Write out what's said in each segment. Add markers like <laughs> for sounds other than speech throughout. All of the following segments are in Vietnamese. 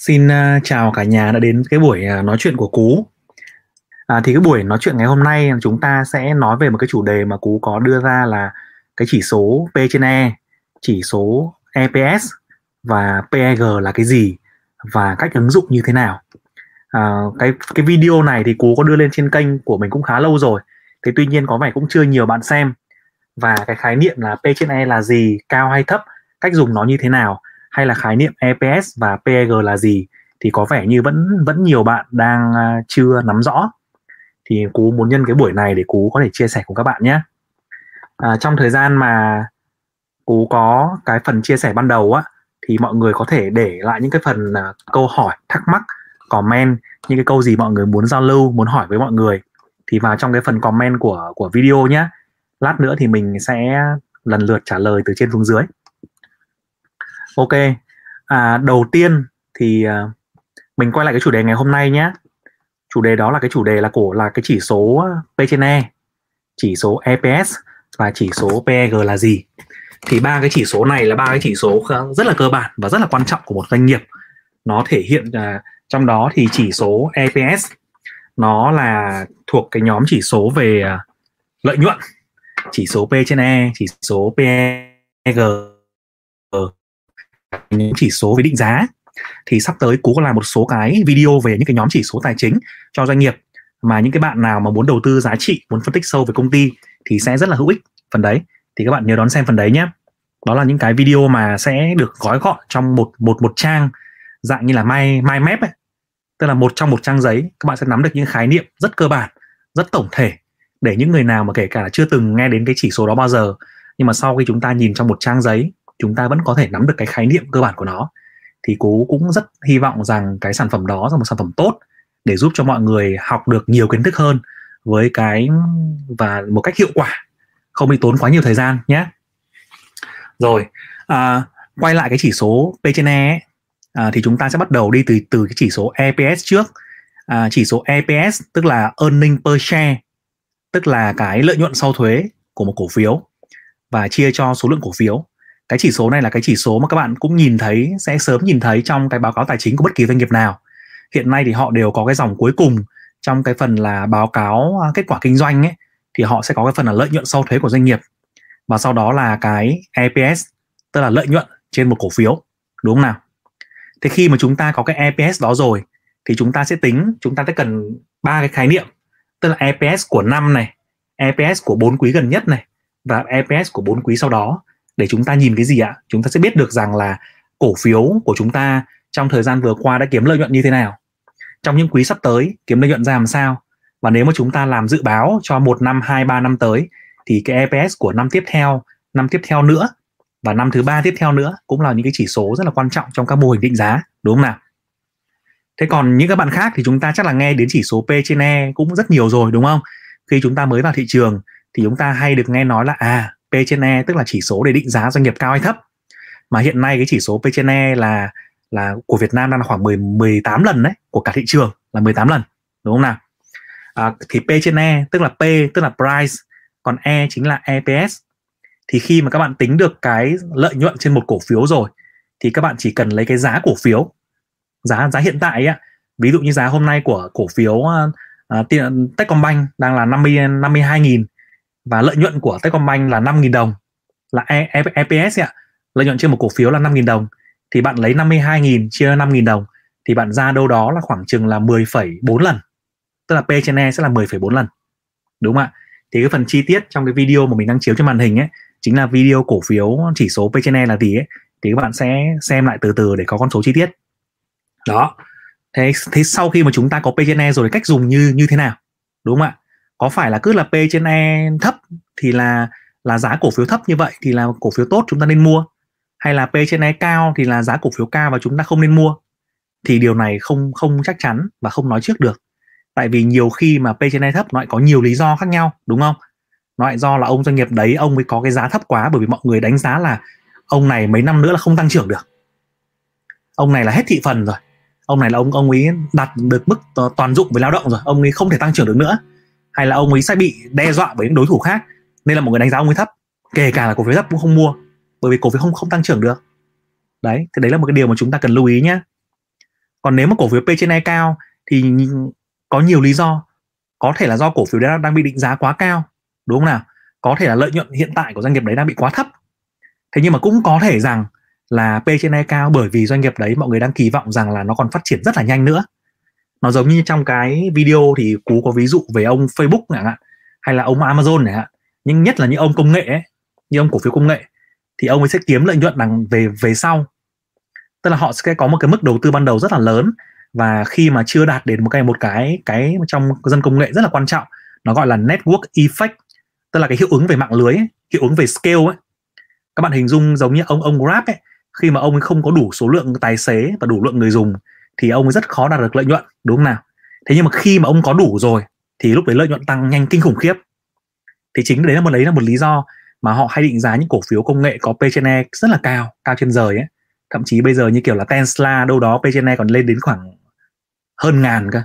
Xin uh, chào cả nhà đã đến cái buổi uh, nói chuyện của Cú. À, thì cái buổi nói chuyện ngày hôm nay chúng ta sẽ nói về một cái chủ đề mà Cú có đưa ra là cái chỉ số P trên E, chỉ số EPS và PEG là cái gì và cách ứng dụng như thế nào. À, cái cái video này thì Cú có đưa lên trên kênh của mình cũng khá lâu rồi. Thế tuy nhiên có vẻ cũng chưa nhiều bạn xem và cái khái niệm là P trên E là gì, cao hay thấp, cách dùng nó như thế nào hay là khái niệm EPS và PEG là gì thì có vẻ như vẫn vẫn nhiều bạn đang à, chưa nắm rõ. Thì cú muốn nhân cái buổi này để cú có thể chia sẻ cùng các bạn nhé. À, trong thời gian mà cú có cái phần chia sẻ ban đầu á thì mọi người có thể để lại những cái phần uh, câu hỏi thắc mắc comment những cái câu gì mọi người muốn giao lưu muốn hỏi với mọi người thì vào trong cái phần comment của của video nhé. Lát nữa thì mình sẽ lần lượt trả lời từ trên xuống dưới ok. À, đầu tiên thì uh, mình quay lại cái chủ đề ngày hôm nay nhé chủ đề đó là cái chủ đề là cổ là cái chỉ số à, P trên E. Chỉ số EPS và chỉ số PEG là gì? Thì ba cái chỉ số này là ba cái chỉ số rất là cơ bản và rất là quan trọng của một doanh nghiệp. Nó thể hiện uh, trong đó thì chỉ số EPS nó là thuộc cái nhóm chỉ số về uh, lợi nhuận. Chỉ số P trên E chỉ số PEG những chỉ số về định giá. Thì sắp tới cú có làm một số cái video về những cái nhóm chỉ số tài chính cho doanh nghiệp mà những cái bạn nào mà muốn đầu tư giá trị, muốn phân tích sâu về công ty thì sẽ rất là hữu ích phần đấy. Thì các bạn nhớ đón xem phần đấy nhé. Đó là những cái video mà sẽ được gói gọn trong một một một trang dạng như là my my map ấy. Tức là một trong một trang giấy, các bạn sẽ nắm được những khái niệm rất cơ bản, rất tổng thể để những người nào mà kể cả chưa từng nghe đến cái chỉ số đó bao giờ. Nhưng mà sau khi chúng ta nhìn trong một trang giấy chúng ta vẫn có thể nắm được cái khái niệm cơ bản của nó thì cố cũng rất hy vọng rằng cái sản phẩm đó là một sản phẩm tốt để giúp cho mọi người học được nhiều kiến thức hơn với cái và một cách hiệu quả không bị tốn quá nhiều thời gian nhé. Rồi à, quay lại cái chỉ số P trên E ấy, à, thì chúng ta sẽ bắt đầu đi từ từ cái chỉ số EPS trước. À, chỉ số EPS tức là earning per share tức là cái lợi nhuận sau thuế của một cổ phiếu và chia cho số lượng cổ phiếu cái chỉ số này là cái chỉ số mà các bạn cũng nhìn thấy, sẽ sớm nhìn thấy trong cái báo cáo tài chính của bất kỳ doanh nghiệp nào. Hiện nay thì họ đều có cái dòng cuối cùng trong cái phần là báo cáo à, kết quả kinh doanh ấy, thì họ sẽ có cái phần là lợi nhuận sau thuế của doanh nghiệp. Và sau đó là cái EPS tức là lợi nhuận trên một cổ phiếu, đúng không nào? Thế khi mà chúng ta có cái EPS đó rồi, thì chúng ta sẽ tính, chúng ta sẽ cần ba cái khái niệm, tức là EPS của năm này EPS của bốn quý gần nhất này và EPS của bốn quý sau đó để chúng ta nhìn cái gì ạ? Chúng ta sẽ biết được rằng là cổ phiếu của chúng ta trong thời gian vừa qua đã kiếm lợi nhuận như thế nào. Trong những quý sắp tới, kiếm lợi nhuận ra làm sao? Và nếu mà chúng ta làm dự báo cho một năm, hai, ba năm tới, thì cái EPS của năm tiếp theo, năm tiếp theo nữa và năm thứ ba tiếp theo nữa cũng là những cái chỉ số rất là quan trọng trong các mô hình định giá, đúng không nào? Thế còn những các bạn khác thì chúng ta chắc là nghe đến chỉ số P trên E cũng rất nhiều rồi, đúng không? Khi chúng ta mới vào thị trường thì chúng ta hay được nghe nói là à P trên E tức là chỉ số để định giá doanh nghiệp cao hay thấp. Mà hiện nay cái chỉ số P trên E là là của Việt Nam đang là khoảng 10 18 lần đấy của cả thị trường là 18 lần đúng không nào? À, thì P trên E tức là P tức là price còn E chính là EPS thì khi mà các bạn tính được cái lợi nhuận trên một cổ phiếu rồi thì các bạn chỉ cần lấy cái giá cổ phiếu giá giá hiện tại ấy, ví dụ như giá hôm nay của cổ phiếu uh, Techcombank đang là 50 52.000 và lợi nhuận của Techcombank là 5.000 đồng. Là e, EPS ạ. Lợi nhuận trên một cổ phiếu là 5.000 đồng. Thì bạn lấy 52.000 chia 5.000 đồng thì bạn ra đâu đó là khoảng chừng là 10,4 lần. Tức là P trên E sẽ là 10,4 lần. Đúng không ạ? Thì cái phần chi tiết trong cái video mà mình đang chiếu trên màn hình ấy chính là video cổ phiếu chỉ số P trên E là gì ấy thì các bạn sẽ xem lại từ từ để có con số chi tiết. Đó. Thế thế sau khi mà chúng ta có P trên E rồi thì cách dùng như như thế nào? Đúng không ạ? Có phải là cứ là P trên E thấp thì là là giá cổ phiếu thấp như vậy thì là cổ phiếu tốt chúng ta nên mua. Hay là P trên E cao thì là giá cổ phiếu cao và chúng ta không nên mua. Thì điều này không không chắc chắn và không nói trước được. Tại vì nhiều khi mà P trên E thấp nó lại có nhiều lý do khác nhau, đúng không? Nó lại do là ông doanh nghiệp đấy, ông mới có cái giá thấp quá, bởi vì mọi người đánh giá là ông này mấy năm nữa là không tăng trưởng được. Ông này là hết thị phần rồi. Ông này là ông ông ấy đạt được mức toàn dụng với lao động rồi, ông ấy không thể tăng trưởng được nữa. Hay là ông ấy sẽ bị đe dọa bởi những đối thủ khác nên là mọi người đánh giá ông ấy thấp. Kể cả là cổ phiếu thấp cũng không mua, bởi vì cổ phiếu không không tăng trưởng được. Đấy, thì đấy là một cái điều mà chúng ta cần lưu ý nhé còn nếu mà cổ phiếu P trên E cao thì có nhiều lý do. Có thể là do cổ phiếu đấy đang bị định giá quá cao, đúng không nào? Có thể là lợi nhuận hiện tại của doanh nghiệp đấy đang bị quá thấp. Thế nhưng mà cũng có thể rằng là P trên E cao bởi vì doanh nghiệp đấy, mọi người đang kỳ vọng rằng là nó còn phát triển rất là nhanh nữa. Nó giống như trong cái video thì cú có ví dụ về ông Facebook chẳng hạn, hay là ông Amazon chẳng hạn nhưng nhất là những ông công nghệ ấy, như ông cổ phiếu công nghệ thì ông ấy sẽ kiếm lợi nhuận đằng về về sau. Tức là họ sẽ có một cái mức đầu tư ban đầu rất là lớn và khi mà chưa đạt đến một cái một cái cái trong dân công nghệ rất là quan trọng nó gọi là network effect tức là cái hiệu ứng về mạng lưới ấy, hiệu ứng về scale ấy. Các bạn hình dung giống như ông ông Grab ấy khi mà ông ấy không có đủ số lượng tài xế và đủ lượng người dùng thì ông ấy rất khó đạt được lợi nhuận đúng không nào? Thế nhưng mà khi mà ông có đủ rồi thì lúc đấy lợi nhuận tăng nhanh kinh khủng khiếp thì chính đấy là một lấy là một lý do mà họ hay định giá những cổ phiếu công nghệ có P trên E rất là cao cao trên rời ấy. Thậm chí bây giờ như kiểu là Tesla đâu đó P trên E còn lên đến khoảng hơn ngàn cơ.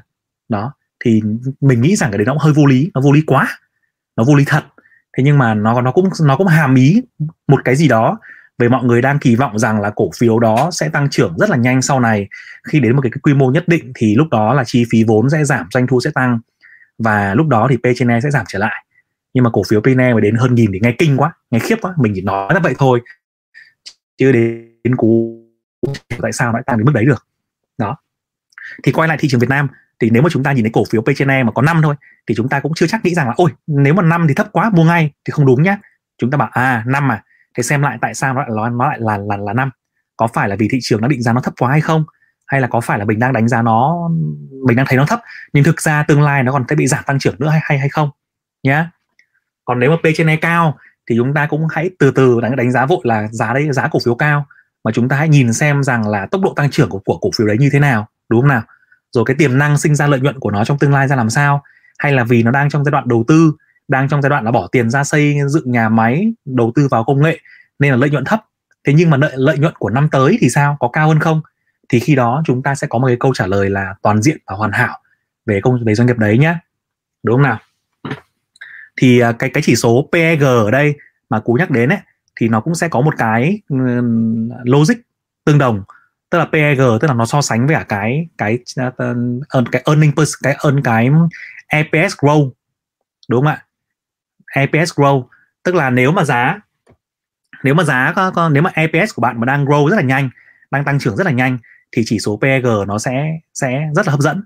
Đó thì mình nghĩ rằng cái đấy nó cũng hơi vô lý nó vô lý quá nó vô lý thật. Thế nhưng mà nó nó cũng nó cũng hàm ý một cái gì đó về mọi người đang kỳ vọng rằng là cổ phiếu đó sẽ tăng trưởng rất là nhanh sau này. Khi đến một cái, cái quy mô nhất định thì lúc đó là chi phí vốn sẽ giảm doanh thu sẽ tăng và lúc đó thì P trên E sẽ giảm trở lại nhưng mà cổ phiếu PNE mà đến hơn nghìn thì nghe kinh quá, nghe khiếp quá, mình chỉ nói là vậy thôi. Chưa đến cú, tại sao lại tăng đến mức đấy được? Đó. Thì quay lại thị trường Việt Nam, thì nếu mà chúng ta nhìn thấy cổ phiếu PNE mà có năm thôi, thì chúng ta cũng chưa chắc nghĩ rằng là, ôi, nếu mà năm thì thấp quá, mua ngay. Thì không đúng nhá. Chúng ta bảo à năm mà thế xem lại tại sao nó lại nó lại là là là năm. Có phải là vì thị trường nó định giá nó thấp quá hay không? Hay là có phải là mình đang đánh giá nó, mình đang thấy nó thấp, nhưng thực ra tương lai nó còn sẽ bị giảm tăng trưởng nữa hay hay hay không? Nhá còn nếu mà P trên E cao thì chúng ta cũng hãy từ từ đánh đánh giá vội là giá đấy giá cổ phiếu cao. Mà chúng ta hãy nhìn xem rằng là tốc độ tăng trưởng của, của cổ phiếu đấy như thế nào đúng không nào? Rồi cái tiềm năng sinh ra lợi nhuận của nó trong tương lai ra làm sao? Hay là vì nó đang trong giai đoạn đầu tư đang trong giai đoạn là bỏ tiền ra xây dựng nhà máy đầu tư vào công nghệ nên là lợi nhuận thấp. Thế nhưng mà lợi, lợi nhuận của năm tới thì sao? Có cao hơn không? Thì khi đó chúng ta sẽ có một cái câu trả lời là toàn diện và hoàn hảo về công về doanh nghiệp đấy nhé. Đúng không nào? Thì à, cái cái chỉ số PEG ở đây mà cú nhắc đến ấy thì nó cũng sẽ có một cái ừ, logic tương đồng. Tức là PEG tức là nó so sánh với cả cái cái à, cái, ờ, cái earning per cái earn cái EPS grow đúng không ạ? EPS grow tức là nếu mà giá nếu mà giá có, có nếu mà EPS của bạn mà đang grow rất là nhanh đang tăng trưởng rất là nhanh thì chỉ số PEG nó sẽ sẽ rất là hấp dẫn.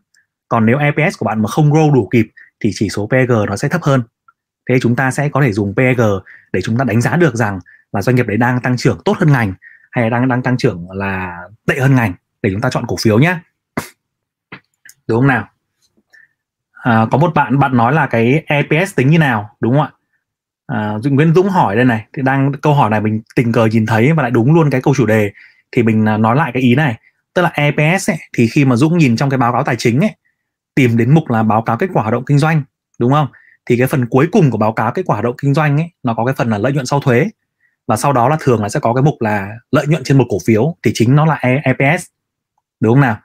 Còn nếu EPS của bạn mà không grow đủ kịp thì chỉ số PEG nó sẽ thấp hơn thế chúng ta sẽ có thể dùng PEG để chúng ta đánh giá được rằng là doanh nghiệp đấy đang tăng trưởng tốt hơn ngành hay là đang đang tăng trưởng là tệ hơn ngành. Để chúng ta chọn cổ phiếu nhé. Đúng không nào? À, có một bạn bạn nói là cái EPS tính như nào đúng không ạ? À, Nguyễn Dũng hỏi đây này thì đang câu hỏi này mình tình cờ nhìn thấy và lại đúng luôn cái câu chủ đề. Thì mình à, nói lại cái ý này tức là EPS ấy, thì khi mà Dũng nhìn trong cái báo cáo tài chính ấy tìm đến mục là báo cáo kết quả hoạt động kinh doanh đúng không? Thì cái phần cuối cùng của báo cáo kết quả hoạt động kinh doanh ấy, nó có cái phần là lợi nhuận sau thuế. Và sau đó là thường là sẽ có cái mục là lợi nhuận trên một cổ phiếu, thì chính nó là EPS đúng không nào?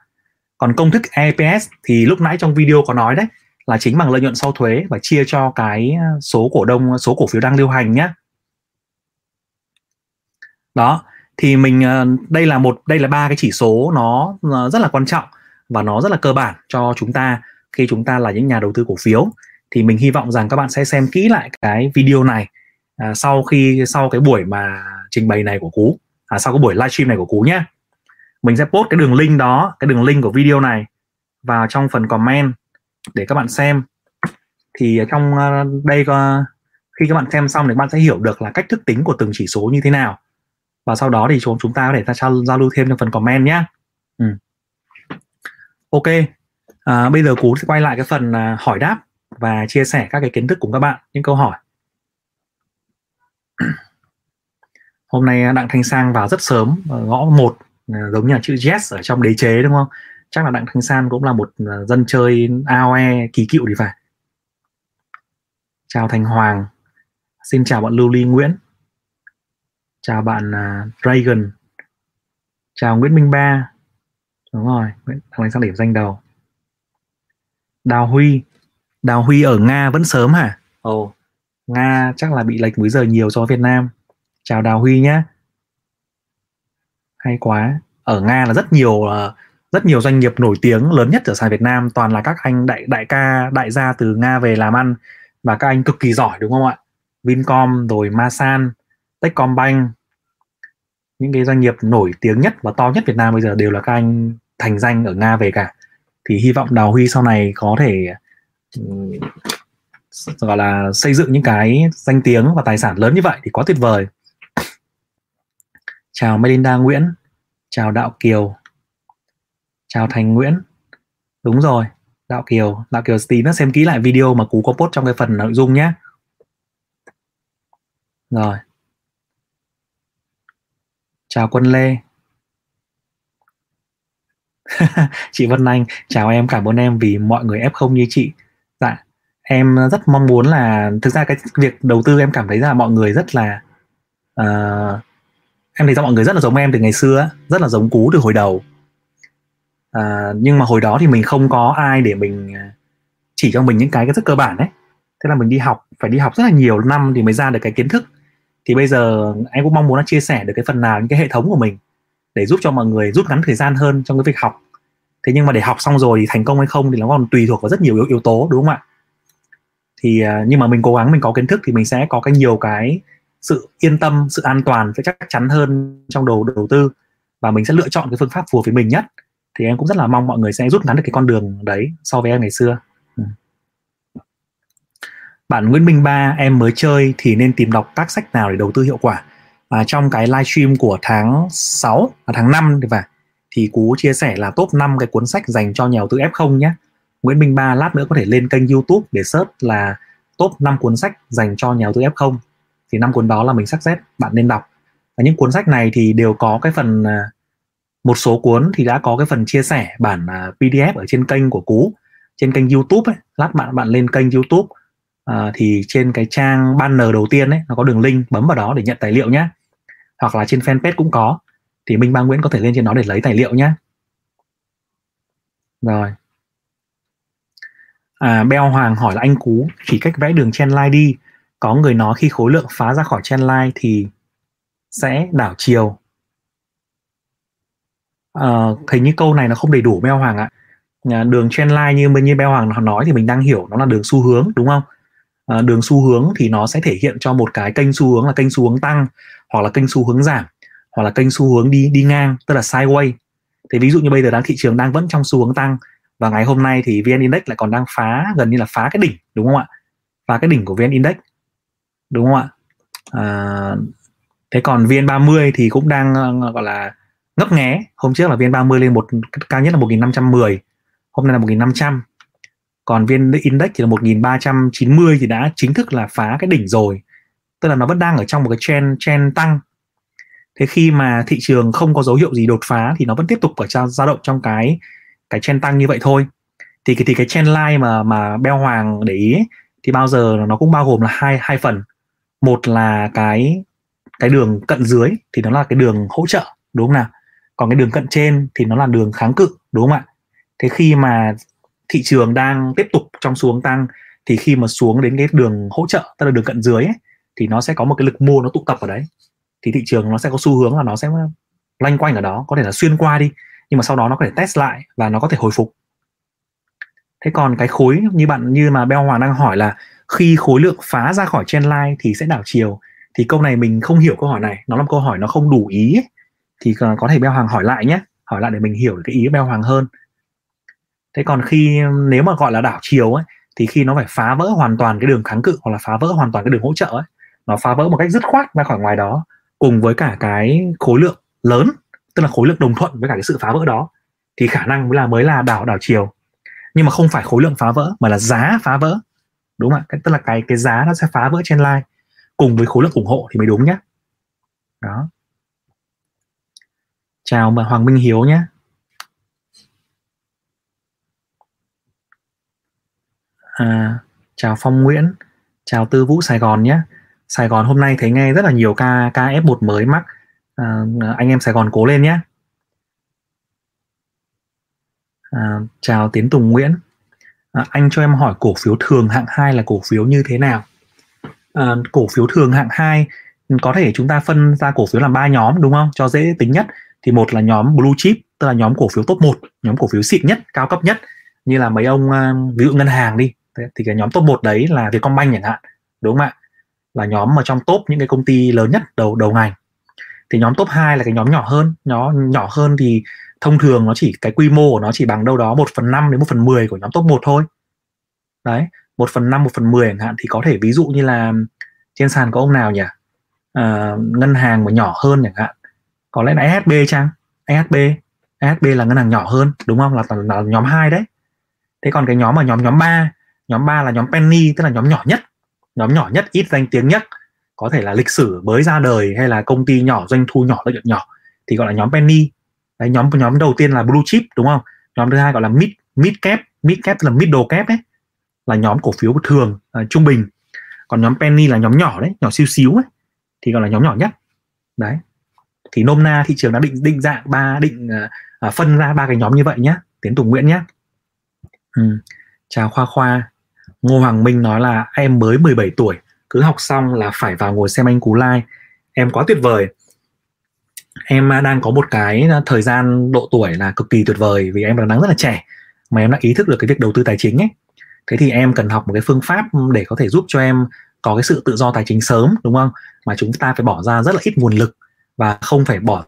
Còn công thức EPS thì lúc nãy trong video có nói đấy, là chính bằng lợi nhuận sau thuế và chia cho cái ờ, số cổ đông, số cổ phiếu đang lưu hành nhé đó, thì mình ờ, đây là một, đây là ba cái chỉ số nó ờ, rất là quan trọng và nó rất là cơ bản cho chúng ta khi chúng ta là những nhà đầu tư cổ phiếu thì mình hy vọng rằng các bạn sẽ xem kỹ lại cái video này à, sau khi sau cái buổi mà trình bày này của cú à, sau cái buổi livestream này của cú nhé. Mình sẽ post cái đường link đó cái đường link của video này vào trong phần comment để các bạn xem. Thì trong à, đây có khi các bạn xem xong thì các bạn sẽ hiểu được là cách thức tính của từng chỉ số như thế nào. Và sau đó thì chúng chúng ta có thể ta trao giao lưu thêm trong phần comment nhé. Ừ. ok. À, bây giờ cú sẽ quay lại cái phần à, hỏi đáp và chia sẻ các cái kiến thức cùng các bạn những câu hỏi. <clears throat> Hôm nay à, đặng thanh sang vào rất sớm ờ, ngõ một ờ, giống như là chữ yes ở trong đế chế đúng không? Chắc là đặng thanh sang cũng là một ờ, dân chơi aoe kỳ cựu thì phải. Chào thành hoàng. Xin chào bạn lưu ly nguyễn. Chào bạn uh, dragon. Chào nguyễn minh ba. Đúng rồi nguyễn đặng thanh sang điểm danh đầu. Đào huy đào huy ở nga vẫn sớm hả? Ồ oh, nga chắc là bị lệch múi giờ nhiều so với việt nam. Chào đào huy nhé. Hay quá. Ở nga là rất nhiều uh, rất nhiều doanh nghiệp nổi tiếng lớn nhất ở sàn Việt Nam. Toàn là các anh đại đại ca đại gia từ Nga về làm ăn. Và các anh cực kỳ giỏi đúng không ạ? Vincom rồi Masan Techcombank. Những cái doanh nghiệp nổi tiếng nhất và to nhất Việt Nam bây giờ đều là các anh thành danh ở Nga về cả. Thì hy vọng Đào Huy sau này có thể gọi là xây dựng những cái danh tiếng và tài sản lớn như vậy thì quá tuyệt vời. Chào Melinda Nguyễn, chào Đạo Kiều, chào Thành Nguyễn. Đúng rồi, Đạo Kiều Đạo Kiều tí nữa xem kỹ lại video mà cú có post trong cái phần nội dung nhé. Rồi. Chào Quân Lê. <laughs> Chị Vân Anh, chào em, cảm ơn em vì mọi người F0 như chị em rất mong muốn là thực ra cái việc đầu tư em cảm thấy là mọi người rất là uh, em thấy ra mọi người rất là giống em từ ngày xưa rất là giống cú từ hồi đầu. Uh, nhưng mà hồi đó thì mình không có ai để mình ờ, chỉ cho mình những cái rất cơ bản đấy thế là mình đi học phải đi học rất là nhiều năm thì mới ra được cái kiến thức. Thì bây giờ em cũng mong muốn là chia sẻ được cái phần nào những cái hệ thống của mình để giúp cho mọi người rút ngắn thời gian hơn trong cái việc học. Thế nhưng mà để học xong rồi thì thành công hay không thì nó còn tùy thuộc vào rất nhiều yếu, yếu tố đúng không ạ? Thì à, nhưng mà mình cố gắng, mình có kiến thức thì mình sẽ có cái nhiều cái sự yên tâm, sự an toàn sẽ chắc chắn hơn trong đầu đầu tư. Và mình sẽ lựa chọn cái phương pháp phù hợp với mình nhất. Thì em cũng rất là mong mọi người sẽ rút ngắn được cái con đường đấy so với em ngày xưa. Ừ. bản Nguyễn Minh Ba, em mới chơi thì nên tìm đọc các sách nào để đầu tư hiệu quả? Và trong cái livestream của tháng 6 và tháng 5 thì phải. Thì Cú chia sẻ là top 5 cái cuốn sách dành cho nhà đầu tư F0 nhé. Nguyễn Minh Ba lát nữa có thể lên kênh YouTube để search là top 5 cuốn sách dành cho nhà đầu tư F0 thì năm cuốn đó là mình suggest bạn nên đọc. Và những cuốn sách này thì đều có cái phần à, một số cuốn thì đã có cái phần chia sẻ bản à, PDF ở trên kênh của Cú trên kênh YouTube ấy. Lát bạn bạn lên kênh YouTube à, thì trên cái trang banner đầu tiên ấy nó có đường link bấm vào đó để nhận tài liệu nhé hoặc là trên fanpage cũng có. Thì Minh Ba Nguyễn có thể lên trên đó để lấy tài liệu nhé rồi à, Beo Hoàng hỏi là anh Cú chỉ cách vẽ đường chen line đi. Có người nói khi khối lượng phá ra khỏi chen line thì sẽ đảo chiều. À, hình như câu này nó không đầy đủ Beo Hoàng ạ. À, đường trendline như bên như Beo Hoàng nói thì mình đang hiểu nó là đường xu hướng đúng không? À, đường xu hướng thì nó sẽ thể hiện cho một cái kênh xu hướng là kênh xu hướng tăng hoặc là kênh xu hướng giảm hoặc là kênh xu hướng đi đi ngang tức là sideways. Thì ví dụ như bây giờ đang thị trường đang vẫn trong xu hướng tăng và ngày hôm nay thì VN Index lại còn đang phá gần như là phá cái đỉnh đúng không ạ? Phá cái đỉnh của VN Index đúng không ạ? À, thế còn VN30 thì cũng đang ờ, gọi là ngấp nghé. Hôm trước là VN30 lên một cao nhất là 1510 hôm nay là 1500 còn VN Index thì là 1390 thì đã chính thức là phá cái đỉnh rồi. Tức là nó vẫn đang ở trong một cái trend trend tăng. Thế khi mà thị trường không có dấu hiệu gì đột phá thì nó vẫn tiếp tục ở trong dao động trong cái cái trend tăng như vậy thôi. Thì cái thì cái trend line mà mà Beo Hoàng để ý ấy, thì bao giờ nó cũng bao gồm là hai hai phần. Một là cái cái đường cận dưới thì nó là cái đường hỗ trợ đúng không nào? Còn cái đường cận trên thì nó là đường kháng cự đúng không ạ? Thế khi mà thị trường đang tiếp tục trong xuống tăng thì khi mà xuống đến cái đường hỗ trợ tức là đường cận dưới ấy, thì nó sẽ có một cái lực mua nó tụ tập ở đấy. Thì thị trường nó sẽ có xu hướng là nó sẽ loanh quanh ở đó có thể là xuyên qua đi nhưng mà sau đó nó có thể test lại và nó có thể hồi phục. Thế còn cái khối như bạn, như mà Beo Hoàng đang hỏi là khi khối lượng phá ra khỏi trendline thì sẽ đảo chiều. Thì câu này mình không hiểu câu hỏi này. Nó là một câu hỏi nó không đủ ý ấy. Thì có thể Beo Hoàng hỏi lại nhé. Hỏi lại để mình hiểu cái ý Beo Hoàng hơn. Thế còn khi, nếu mà gọi là đảo chiều ấy, thì khi nó phải phá vỡ hoàn toàn cái đường kháng cự hoặc là phá vỡ hoàn toàn cái đường hỗ trợ ấy, nó phá vỡ một cách dứt khoát ra khỏi ngoài đó, cùng với cả cái khối lượng lớn tức là khối lượng đồng thuận với cả cái sự phá vỡ đó thì khả năng mới là mới là đảo đảo chiều. Nhưng mà không phải khối lượng phá vỡ mà là giá phá vỡ. Đúng không ạ? Tức là cái cái giá nó sẽ phá vỡ trên line cùng với khối lượng ủng hộ thì mới đúng nhé đó. Chào mà Hoàng Minh Hiếu nhé à, chào Phong Nguyễn chào Tư Vũ Sài Gòn nhé Sài Gòn hôm nay thấy nghe rất là nhiều ca ca F1 mới mắc. À, à, anh em Sài Gòn cố lên nhé. À, chào Tiến Tùng Nguyễn. À, anh cho em hỏi cổ phiếu thường hạng 2 là cổ phiếu như thế nào? À, cổ phiếu thường hạng 2 có thể chúng ta phân ra cổ phiếu làm ba nhóm đúng không? Cho dễ tính nhất. Thì một là nhóm blue chip tức là nhóm cổ phiếu top 1 nhóm cổ phiếu xịn nhất cao cấp nhất. Như là mấy ông à, ví dụ ngân hàng đi. Thì cái nhóm top 1 đấy là Vietcombank chẳng hạn đúng không ạ? Là nhóm mà trong top những cái công ty lớn nhất đầu đầu ngành thì nhóm top 2 là cái nhóm nhỏ hơn. Nhỏ nhỏ hơn thì thông thường nó chỉ cái quy mô của nó chỉ bằng đâu đó 1 phần 5 đến 1 phần 10 của nhóm top 1 thôi. Đấy 1 phần 5 1 phần 10 chẳng hạn thì có thể ví dụ như là trên sàn có ông nào nhỉ? À, ngân hàng mà nhỏ hơn chẳng hạn. Có lẽ là SHB chăng? SHB SHB là ngân hàng nhỏ hơn đúng không? Là, là, là nhóm 2 đấy. Thế còn cái nhóm mà nhóm nhóm 3 nhóm 3 là nhóm penny tức là nhóm nhỏ nhất. Nhóm nhỏ nhất ít danh tiếng nhất có thể là lịch sử mới ra đời hay là công ty nhỏ doanh thu nhỏ lợi nhuận nhỏ thì gọi là nhóm penny. Đấy nhóm nhóm đầu tiên là blue chip đúng không? Nhóm thứ hai gọi là mid mid cap mid cap tức là middle cap đấy là nhóm cổ phiếu thường à, trung bình. Còn nhóm penny là nhóm nhỏ đấy nhỏ siêu xíu ấy thì gọi là nhóm nhỏ nhất. Đấy. Thì nôm na thị trường đã định định dạng ba định à, à phân ra ba cái nhóm như vậy nhé tiến tùng nguyễn nhé ừ. chào khoa khoa. Ngô hoàng minh nói là em mới 17 tuổi cứ học xong là phải vào ngồi xem anh cú like em quá tuyệt vời. Em à, đang có một cái à, thời gian độ tuổi là cực kỳ tuyệt vời vì em đang rất là trẻ mà em đã ý thức được cái việc đầu tư tài chính ấy. Thế thì em cần học một cái phương pháp để có thể giúp cho em có cái sự tự do tài chính sớm, đúng không? Mà chúng ta phải bỏ ra rất là ít nguồn lực và không phải bỏ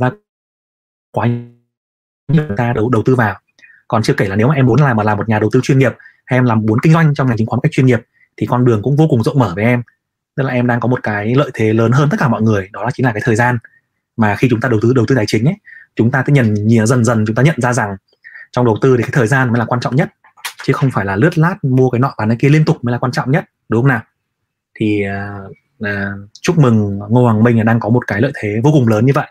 ra quá nhiều ta đầu đầu tư vào. Còn chưa kể là nếu mà em muốn làm mà làm một nhà đầu tư chuyên nghiệp, hay em làm muốn kinh doanh trong ngành chứng khoán một cách chuyên nghiệp thì con đường cũng vô cùng rộng mở với em. Tức là em đang có một cái lợi thế lớn hơn tất cả mọi người đó là chính là cái thời gian mà khi chúng ta đầu tư đầu tư tài chính ấy chúng ta cứ nhận nhìn dần dần chúng ta nhận ra rằng trong đầu tư thì cái thời gian mới là quan trọng nhất chứ không phải là lướt lát mua cái nọ bán cái kia liên tục mới là quan trọng nhất đúng không nào? Thì uh, uh, chúc mừng Ngô Hoàng Minh là đang có một cái lợi thế vô cùng lớn như vậy.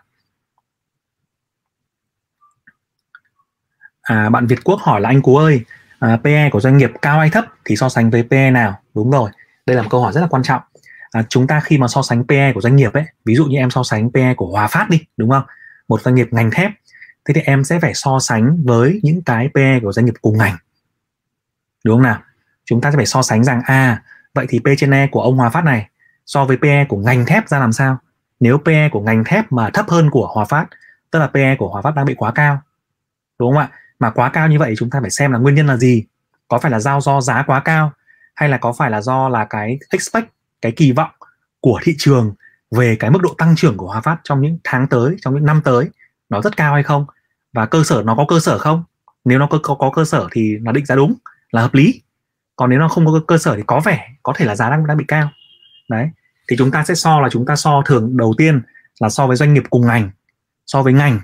À, bạn Việt Quốc hỏi là anh Cú ơi à, PE của doanh nghiệp cao hay thấp thì so sánh với PE nào? Đúng rồi đây là một câu hỏi rất là quan trọng. À, chúng ta khi mà so sánh PE của doanh nghiệp ấy ví dụ như em so sánh PE của Hòa Phát đi đúng không? Một doanh nghiệp ngành thép thế thì em sẽ phải so sánh với những cái PE của doanh nghiệp cùng ngành. Đúng không nào? Chúng ta sẽ phải so sánh rằng à vậy thì P trên E của ông Hòa Phát này so với PE của ngành thép ra làm sao? Nếu PE của ngành thép mà thấp hơn của Hòa Phát tức là PE của Hòa Phát đang bị quá cao. Đúng không ạ? Mà quá cao như vậy chúng ta phải xem là nguyên nhân là gì. Có phải là giao do giá quá cao? Hay là có phải là do là cái expect cái kỳ vọng của thị trường về cái mức độ tăng trưởng của Hòa Phát trong những tháng tới trong những năm tới nó rất cao hay không? Và cơ sở nó có cơ sở không? Nếu nó có, có, có cơ sở thì là định giá đúng là hợp lý. Còn nếu nó không có cơ sở thì có vẻ có thể là giá đang đang bị cao. Đấy thì chúng ta sẽ so là chúng ta so thường đầu tiên là so với doanh nghiệp cùng ngành so với ngành.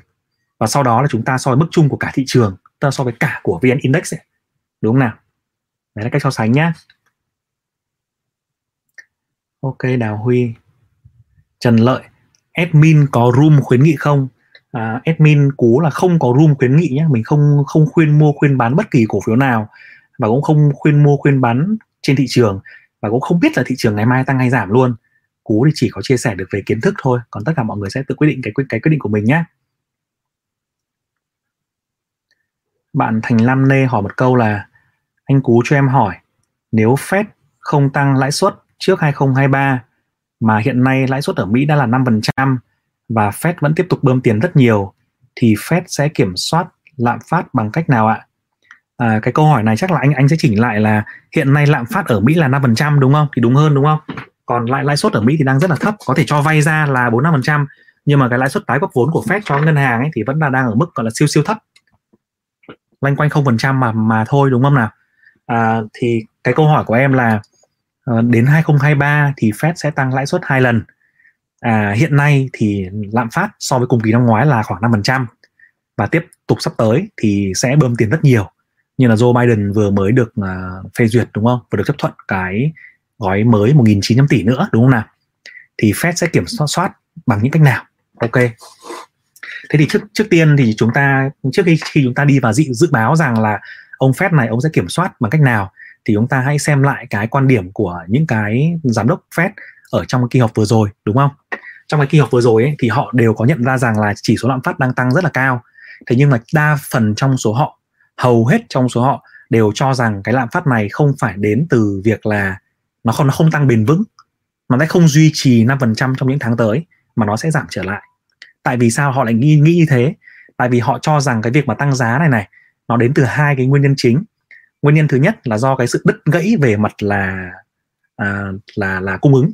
Và sau đó là chúng ta so với mức chung của cả thị trường tức là so với cả của vn index ấy. đúng không nào? Đấy là cách so sánh nhá ok đào huy. Trần lợi admin có room khuyến nghị không? À, admin cú là không có room khuyến nghị nhé mình không không khuyên mua khuyên bán bất kỳ cổ phiếu nào và cũng không khuyên mua khuyên bán trên thị trường và cũng không biết là thị trường ngày mai tăng hay giảm luôn. Cú thì chỉ có chia sẻ được về kiến thức thôi còn tất cả mọi người sẽ tự quyết định cái cái quyết định của mình nhé bạn Thành Lam Nê hỏi một câu là anh Cú cho em hỏi nếu Fed không tăng lãi suất trước 2023 mà hiện nay lãi suất ở Mỹ đã là 5% và Fed vẫn tiếp tục bơm tiền rất nhiều thì Fed sẽ kiểm soát lạm phát bằng cách nào ạ? À, cái câu hỏi này chắc là anh anh sẽ chỉnh lại là hiện nay lạm phát ở Mỹ là 5% đúng không? Thì đúng hơn đúng không? Còn lại lãi suất ở Mỹ thì đang rất là thấp, có thể cho vay ra là 4 5% nhưng mà cái lãi suất tái cấp vốn của Fed cho ngân hàng ấy thì vẫn là đang ở mức gọi là siêu siêu thấp loanh quanh không phần trăm mà mà thôi đúng không nào à, thì cái câu hỏi của em là Ờ, đến 2023 thì Fed sẽ tăng lãi suất hai lần. À, hiện nay thì lạm phát so với cùng kỳ năm ngoái là khoảng 5% và tiếp tục sắp tới thì sẽ bơm tiền rất nhiều. Như là Joe Biden vừa mới được uh, phê duyệt đúng không? Vừa được chấp thuận cái gói mới 1.900 tỷ nữa đúng không nào? Thì Fed sẽ kiểm soát bằng những cách nào? Ok. Thế thì trước trước tiên thì chúng ta trước khi khi chúng ta đi vào dự dự báo rằng là ông Fed này ông sẽ kiểm soát bằng cách nào? Thì chúng ta hãy xem lại cái quan điểm của những cái giám đốc Fed ở trong cái kỳ họp vừa rồi đúng không? Trong cái kỳ họp vừa rồi ấy, thì họ đều có nhận ra rằng là chỉ số lạm phát đang tăng rất là cao. Thế nhưng mà đa phần trong số họ hầu hết trong số họ đều cho rằng cái lạm phát này không phải đến từ việc là nó không nó không tăng bền vững mà nó không duy trì 5% trong những tháng tới mà nó sẽ giảm trở lại. Tại vì sao họ lại nghĩ nghĩ như thế? Tại vì họ cho rằng cái việc mà tăng giá này này nó đến từ hai cái nguyên nhân chính nguyên nhân thứ nhất là do cái sự đứt gãy về mặt là à, là là cung ứng.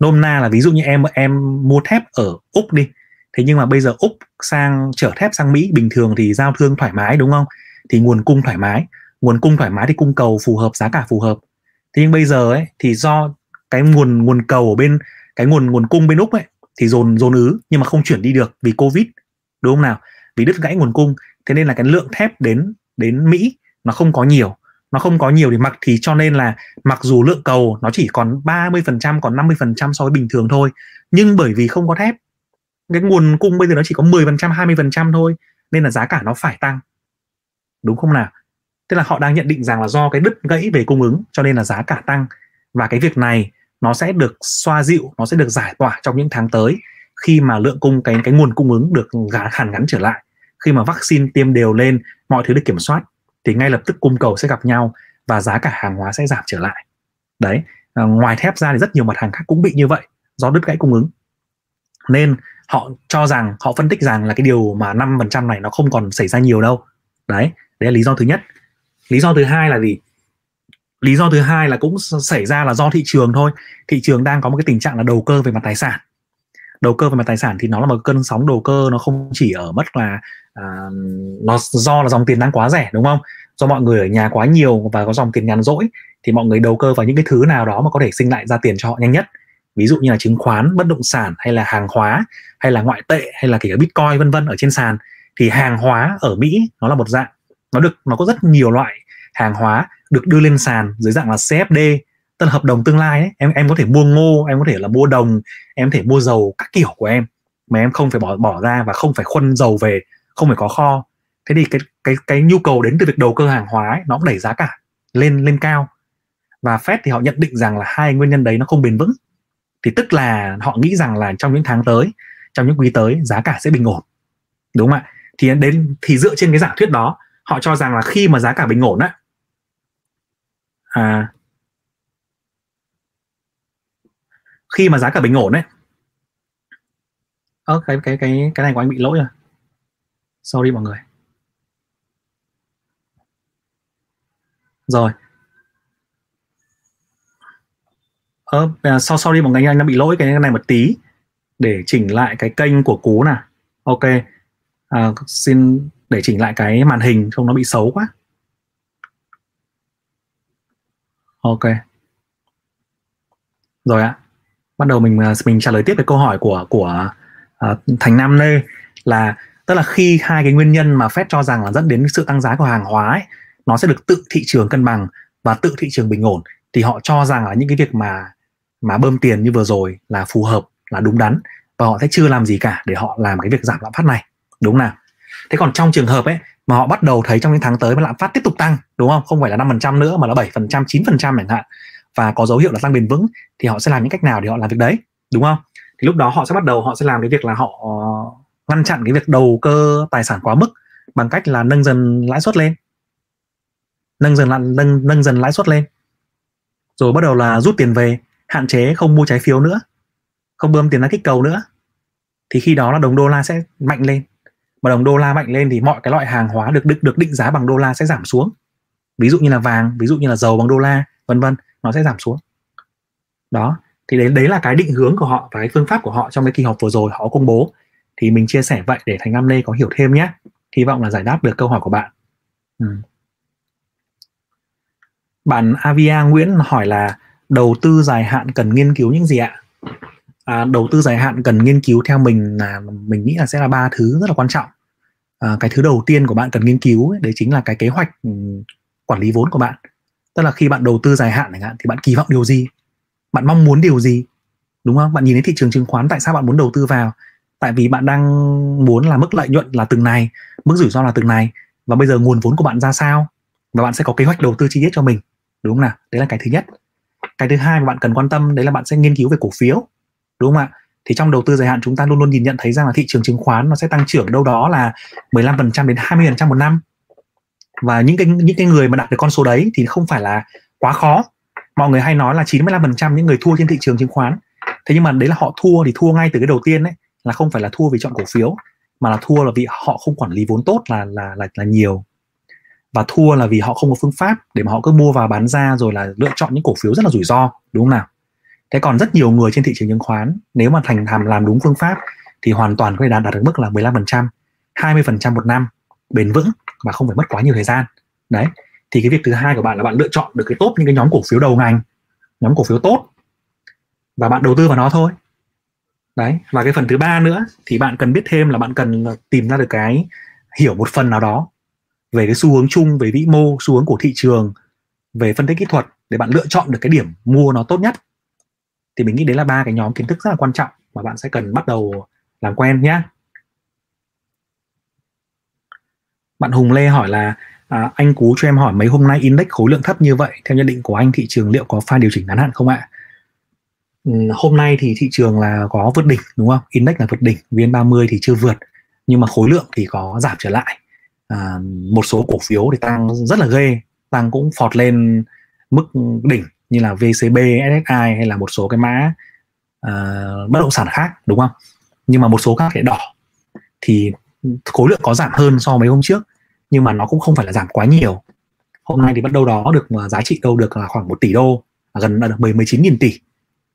Nôm na là ví dụ như em em mua thép ở úc đi. Thế nhưng mà bây giờ úc sang chở thép sang mỹ bình thường thì giao thương thoải mái đúng không? Thì nguồn cung thoải mái. Nguồn cung thoải mái thì cung cầu phù hợp giá cả phù hợp. Thế nhưng bây giờ ấy thì do cái nguồn nguồn cầu ở bên cái nguồn nguồn cung bên úc ấy thì dồn dồn ứ nhưng mà không chuyển đi được vì covid đúng không nào? Vì đứt gãy nguồn cung. Thế nên là cái lượng thép đến đến mỹ nó không có nhiều, nó không có nhiều thì mặc thì cho nên là mặc dù lượng cầu nó chỉ còn 30% còn 50% so với bình thường thôi. Nhưng bởi vì không có thép, cái nguồn cung bây giờ nó chỉ có 10% 20% thôi, nên là giá cả nó phải tăng. Đúng không nào? Tức là họ đang nhận định rằng là do cái đứt gãy về cung ứng, cho nên là giá cả tăng. Và cái việc này nó sẽ được xoa dịu, nó sẽ được giải tỏa trong những tháng tới, khi mà lượng cung, cái cái nguồn cung ứng được hàn gắn trở lại. Khi mà vaccine tiêm đều lên, mọi thứ được kiểm soát thì ngay lập tức cung cầu sẽ gặp nhau và giá cả hàng hóa sẽ giảm trở lại. Đấy à, ngoài thép ra thì rất nhiều mặt hàng khác cũng bị như vậy do đứt gãy cung ứng. Nên họ cho rằng họ phân tích rằng là cái điều mà 5% này nó không còn xảy ra nhiều đâu. Đấy đấy là lý do thứ nhất. Lý do thứ hai là gì? Lý do thứ hai là cũng xảy ra là do thị trường thôi. Thị trường đang có một cái tình trạng là đầu cơ về mặt tài sản. Đầu cơ về mặt tài sản thì nó là một cơn sóng đầu cơ nó không chỉ ở mất là à, nó do là dòng tiền đang quá rẻ đúng không? Do mọi người ở nhà quá nhiều và có dòng tiền nhàn rỗi thì mọi người đầu cơ vào những cái thứ nào đó mà có thể sinh lại ra tiền cho họ nhanh nhất. Ví dụ như là chứng khoán bất động sản hay là hàng hóa hay là ngoại tệ hay là kể cả bitcoin vân vân ở trên sàn. Thì hàng hóa ở mỹ nó là một dạng. Nó được nó có rất nhiều loại hàng hóa được đưa lên sàn dưới dạng là CFD tức là hợp đồng tương lai ấy. em em có thể mua ngô em có thể là mua đồng em có thể mua dầu các kiểu của em. Mà em không phải bỏ bỏ ra và không phải khuân dầu về không phải có kho. Thế thì cái cái cái nhu cầu đến từ việc đầu cơ hàng hóa ấy, nó cũng đẩy giá cả lên lên cao. Và Fed thì họ nhận định rằng là hai nguyên nhân đấy nó không bền vững. Thì tức là họ nghĩ rằng là trong những tháng tới trong những quý tới giá cả sẽ bình ổn. Đúng không ạ? Thì đến thì dựa trên cái giả thuyết đó họ cho rằng là khi mà giá cả bình ổn á à, khi mà giá cả bình ổn ấy ơ cái cái cái cái này của anh bị lỗi rồi sorry mọi người. Rồi. Ờ sau sau đi một người anh đã bị lỗi cái này một tí để chỉnh lại cái kênh của cú nè ok. À, xin để chỉnh lại cái màn hình không nó bị xấu quá. Ok. Rồi ạ. Bắt đầu mình à, mình trả lời tiếp cái câu hỏi của của uh, thành nam lê là tức là khi hai cái nguyên nhân mà Fed cho rằng là dẫn đến sự tăng giá của hàng hóa ấy, nó sẽ được tự thị trường cân bằng và tự thị trường bình ổn thì họ cho rằng là những cái việc mà mà bơm tiền như vừa rồi là phù hợp là đúng đắn và họ sẽ chưa làm gì cả để họ làm cái việc giảm lạm phát này. Đúng nào? Thế còn trong trường hợp ấy mà họ bắt đầu thấy trong những tháng tới mà lạm phát tiếp tục tăng đúng không? Không phải là 5% nữa mà là 7% 9% chẳng hạn và có dấu hiệu là tăng bền vững thì họ sẽ làm những cách nào để họ làm việc đấy? Đúng không? Thì lúc đó họ sẽ bắt đầu họ sẽ làm cái việc là họ ngăn chặn cái việc đầu cơ tài sản quá mức bằng cách là nâng dần lãi suất lên. Nâng dần nâng nâng dần lãi suất lên. Rồi bắt đầu là rút tiền về, hạn chế không mua trái phiếu nữa, không bơm tiền ra kích cầu nữa. Thì khi đó là đồng đô la sẽ mạnh lên. Mà đồng đô la mạnh lên thì mọi cái loại hàng hóa được được được định giá bằng đô la sẽ giảm xuống. Ví dụ như là vàng, ví dụ như là dầu bằng đô la, vân vân, nó sẽ giảm xuống. Đó, thì đấy đấy là cái định hướng của họ, và cái phương pháp của họ trong cái kỳ họp vừa rồi họ công bố thì mình chia sẻ vậy để thành Nam Lê có hiểu thêm nhé. Hy vọng là giải đáp được câu hỏi của bạn. Ừ. bạn Avia Nguyễn hỏi là đầu tư dài hạn cần nghiên cứu những gì ạ? À, đầu tư dài hạn cần nghiên cứu theo mình là mình nghĩ là sẽ là ba thứ rất là quan trọng. À, cái thứ đầu tiên của bạn cần nghiên cứu ấy, đấy chính là cái kế hoạch ừ, quản lý vốn của bạn. Tức là khi bạn đầu tư dài hạn chẳng hạn thì bạn kỳ vọng điều gì? Bạn mong muốn điều gì? Đúng không? Bạn nhìn thấy thị trường chứng khoán tại sao bạn muốn đầu tư vào? Tại vì bạn đang muốn là mức lợi nhuận là từng này, mức rủi ro là từng này. Và bây giờ nguồn vốn của bạn ra sao? Và bạn sẽ có kế hoạch đầu tư chi tiết cho mình, đúng không nào? Đấy là cái thứ nhất. Cái thứ hai mà bạn cần quan tâm, đấy là bạn sẽ nghiên cứu về cổ phiếu, đúng không ạ? Thì trong đầu tư dài hạn, chúng ta luôn luôn nhìn nhận thấy rằng là thị trường chứng khoán nó sẽ tăng trưởng đâu đó là 15% đến 20% một năm. Và những cái những cái người mà đạt được con số đấy thì không phải là quá khó. Mọi người hay nói là 95% những người thua trên thị trường chứng khoán. Thế nhưng mà đấy là họ thua thì thua ngay từ cái đầu tiên đấy là không phải là thua vì chọn cổ phiếu mà là thua là vì họ không quản lý vốn tốt là là là là nhiều và thua là vì họ không có phương pháp để mà họ cứ mua và bán ra rồi là lựa chọn những cổ phiếu rất là rủi ro đúng không nào thế còn rất nhiều người trên thị trường chứng khoán nếu mà thành làm làm đúng phương pháp thì hoàn toàn có thể đạt đạt được mức là 15%, 20% một năm bền vững và không phải mất quá nhiều thời gian. Đấy. Thì cái việc thứ hai của bạn là bạn lựa chọn được cái tốt những cái nhóm cổ phiếu đầu ngành, nhóm cổ phiếu tốt và bạn đầu tư vào nó thôi. Đấy, và cái phần thứ ba nữa thì bạn cần biết thêm là bạn cần tìm ra được cái hiểu một phần nào đó về cái xu hướng chung về vĩ mô, xu hướng của thị trường, về phân tích kỹ thuật để bạn lựa chọn được cái điểm mua nó tốt nhất. Thì mình nghĩ đấy là ba cái nhóm kiến thức rất là quan trọng mà bạn sẽ cần bắt đầu làm quen nhé bạn Hùng Lê hỏi là à, anh Cú cho em hỏi mấy hôm nay index khối lượng thấp như vậy theo nhận định của anh thị trường liệu có pha điều chỉnh ngắn hạn không ạ à? Hôm nay thì thị trường là có vượt đỉnh đúng không? Index là vượt đỉnh vn30 thì chưa vượt nhưng mà khối lượng thì có giảm trở lại. À, một số cổ phiếu thì tăng rất là ghê tăng cũng phọt lên mức đỉnh như là VCB, SSI hay là một số cái mã uh, bất động sản khác đúng không? Nhưng mà một số các cái đỏ thì khối lượng có giảm hơn so với hôm trước nhưng mà nó cũng không phải là giảm quá nhiều. Hôm nay thì bắt đầu đó được à, giá trị đâu được là khoảng 1 tỷ đô à, gần là được 10 19 nghìn tỷ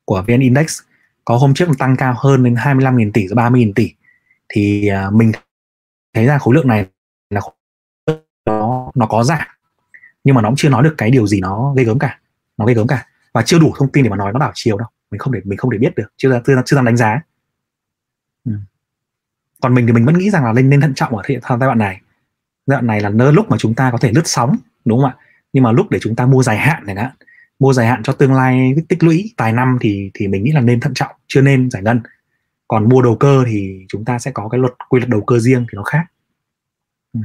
của VN Index có hôm trước tăng cao hơn đến 25 nghìn tỷ 30 nghìn tỷ. Thì à, mình thấy ra khối lượng này là nó nó có giảm, nhưng mà nó cũng chưa nói được cái điều gì nó gây gớm cả, nó gây gớm cả. Và chưa đủ thông tin để mà nói nó đảo chiều đâu, mình không để mình không để biết được, chưa chưa chưa dám đánh giá. Ừ. còn mình thì mình vẫn nghĩ rằng là nên nên thận trọng ở giai đoạn này. Giai đoạn này là nơi lúc mà chúng ta có thể lướt sóng, đúng không ạ? Nhưng mà lúc để chúng ta mua dài hạn này đó mua dài hạn cho tương lai tích lũy vài năm thì thì mình nghĩ là nên thận trọng chưa nên giải ngân còn mua đầu cơ thì chúng ta sẽ có cái luật quy luật đầu cơ riêng thì nó khác ừ.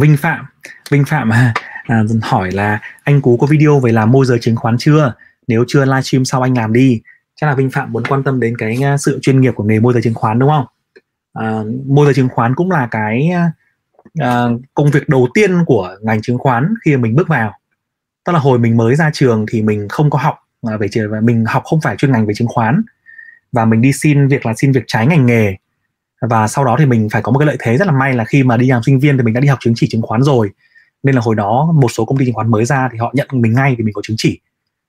Vinh Phạm Vinh Phạm à, à hỏi là anh Cú có video về làm môi giới chứng khoán chưa nếu chưa livestream sau anh làm đi chắc là Vinh Phạm muốn quan tâm đến cái à, sự chuyên nghiệp của nghề môi giới chứng khoán đúng không? À, môi giới chứng khoán cũng là cái à, uh, công việc đầu tiên của ngành chứng khoán khi mình bước vào. Tức là hồi mình mới ra trường thì mình không có học à, về và mình học không phải chuyên ngành về chứng khoán. Và mình đi xin việc là xin việc trái ngành nghề. Và sau đó thì mình phải có một cái lợi thế rất là may là khi mà đi làm sinh viên thì mình đã đi học chứng chỉ chứng khoán rồi. Nên là hồi đó một số công ty chứng khoán mới ra thì họ nhận mình ngay vì mình có chứng chỉ.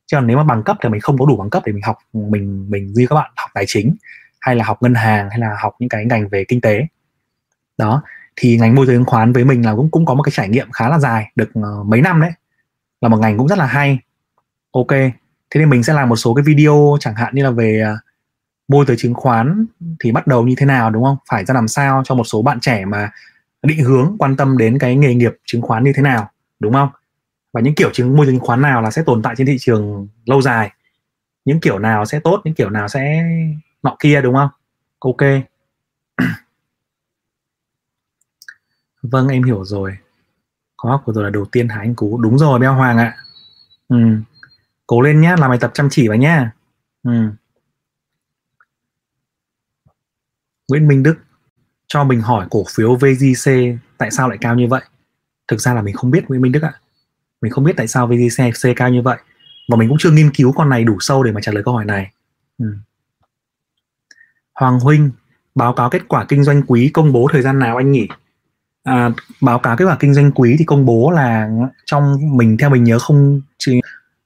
Chứ còn nếu mà bằng cấp thì mình không có đủ bằng cấp để mình học mình mình như các bạn học tài chính hay là học ngân hàng hay là học những cái ngành về kinh tế. Đó thì ngành môi giới chứng khoán với mình là cũng cũng có một cái trải nghiệm khá là dài được uh, mấy năm đấy. Là một ngành cũng rất là hay. Ok. Thế nên mình sẽ làm một số cái video chẳng hạn như là về uh, môi giới chứng khoán thì bắt đầu như thế nào đúng không? Phải ra làm sao cho một số bạn trẻ mà định hướng quan tâm đến cái nghề nghiệp chứng khoán như thế nào đúng không? Và những kiểu chứng môi giới chứng khoán nào là sẽ tồn tại trên thị trường lâu dài? Những kiểu nào sẽ tốt những kiểu nào sẽ nọ kia đúng không? Ok. <clears throat> vâng em hiểu rồi. Khóa học của tôi là đầu tiên hả anh cú. Đúng rồi, beo hoàng ạ. Ừ. cố lên nhá, làm bài tập chăm chỉ vào nhá. Ừ. Nguyễn Minh Đức, cho mình hỏi cổ phiếu VGC tại sao lại cao như vậy? Thực ra là mình không biết, Nguyễn Minh Đức ạ. Mình không biết tại sao VGC cao như vậy. Và mình cũng chưa nghiên cứu con này đủ sâu để mà trả lời câu hỏi này. Ừ. Hoàng Huynh, báo cáo kết quả kinh doanh quý công bố thời gian nào anh nhỉ? À, báo cáo kết quả kinh doanh quý thì công bố là trong mình theo mình nhớ không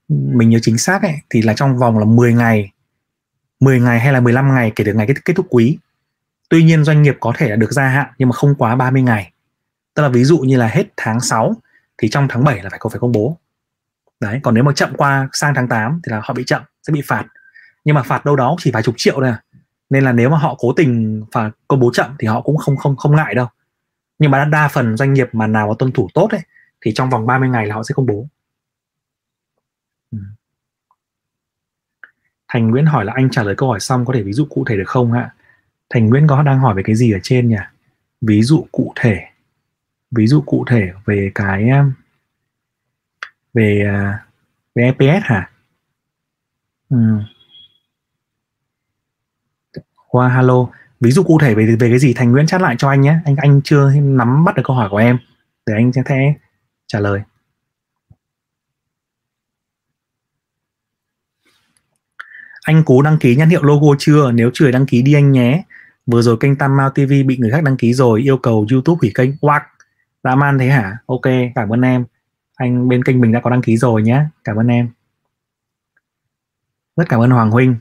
mình nhớ chính xác ấy, thì là trong vòng là 10 ngày 10 ngày hay là 15 ngày kể từ ngày kết, kết thúc quý. Tuy nhiên doanh nghiệp có thể là được gia hạn nhưng mà không quá 30 ngày. Tức là ví dụ như là hết tháng 6 thì trong tháng 7 là phải có phải công bố. Đấy còn nếu mà chậm qua sang tháng 8 thì là họ bị chậm sẽ bị phạt. Nhưng mà phạt đâu đó chỉ vài chục triệu thôi à. Nên là nếu mà họ cố tình phạt công bố chậm thì họ cũng không không không ngại đâu nhưng mà đa phần doanh nghiệp mà nào mà tuân thủ tốt ấy thì trong vòng 30 ngày là họ sẽ công bố. Ừ. Thành Nguyễn hỏi là anh trả lời câu hỏi xong có thể ví dụ cụ thể được không ạ? Thành Nguyễn có đang hỏi về cái gì ở trên nhỉ? Ví dụ cụ thể ví dụ cụ thể về cái um, về à, về EPS hả? Ừ. Qua hello, ví dụ cụ thể về về cái gì? Thành Nguyễn chat lại cho anh nhé. Anh anh chưa nắm bắt được câu hỏi của em. Để anh sẽ thế trả lời. Anh cố đăng ký nhãn hiệu logo chưa? Nếu chưa đăng ký đi anh nhé. Vừa rồi kênh Tam Mao TV bị người khác đăng ký rồi yêu cầu YouTube hủy kênh. Wow, dã man thế hả? Ok cảm ơn em. Anh bên kênh mình đã có đăng ký rồi nhé. Cảm ơn em. Rất cảm ơn Hoàng Huynh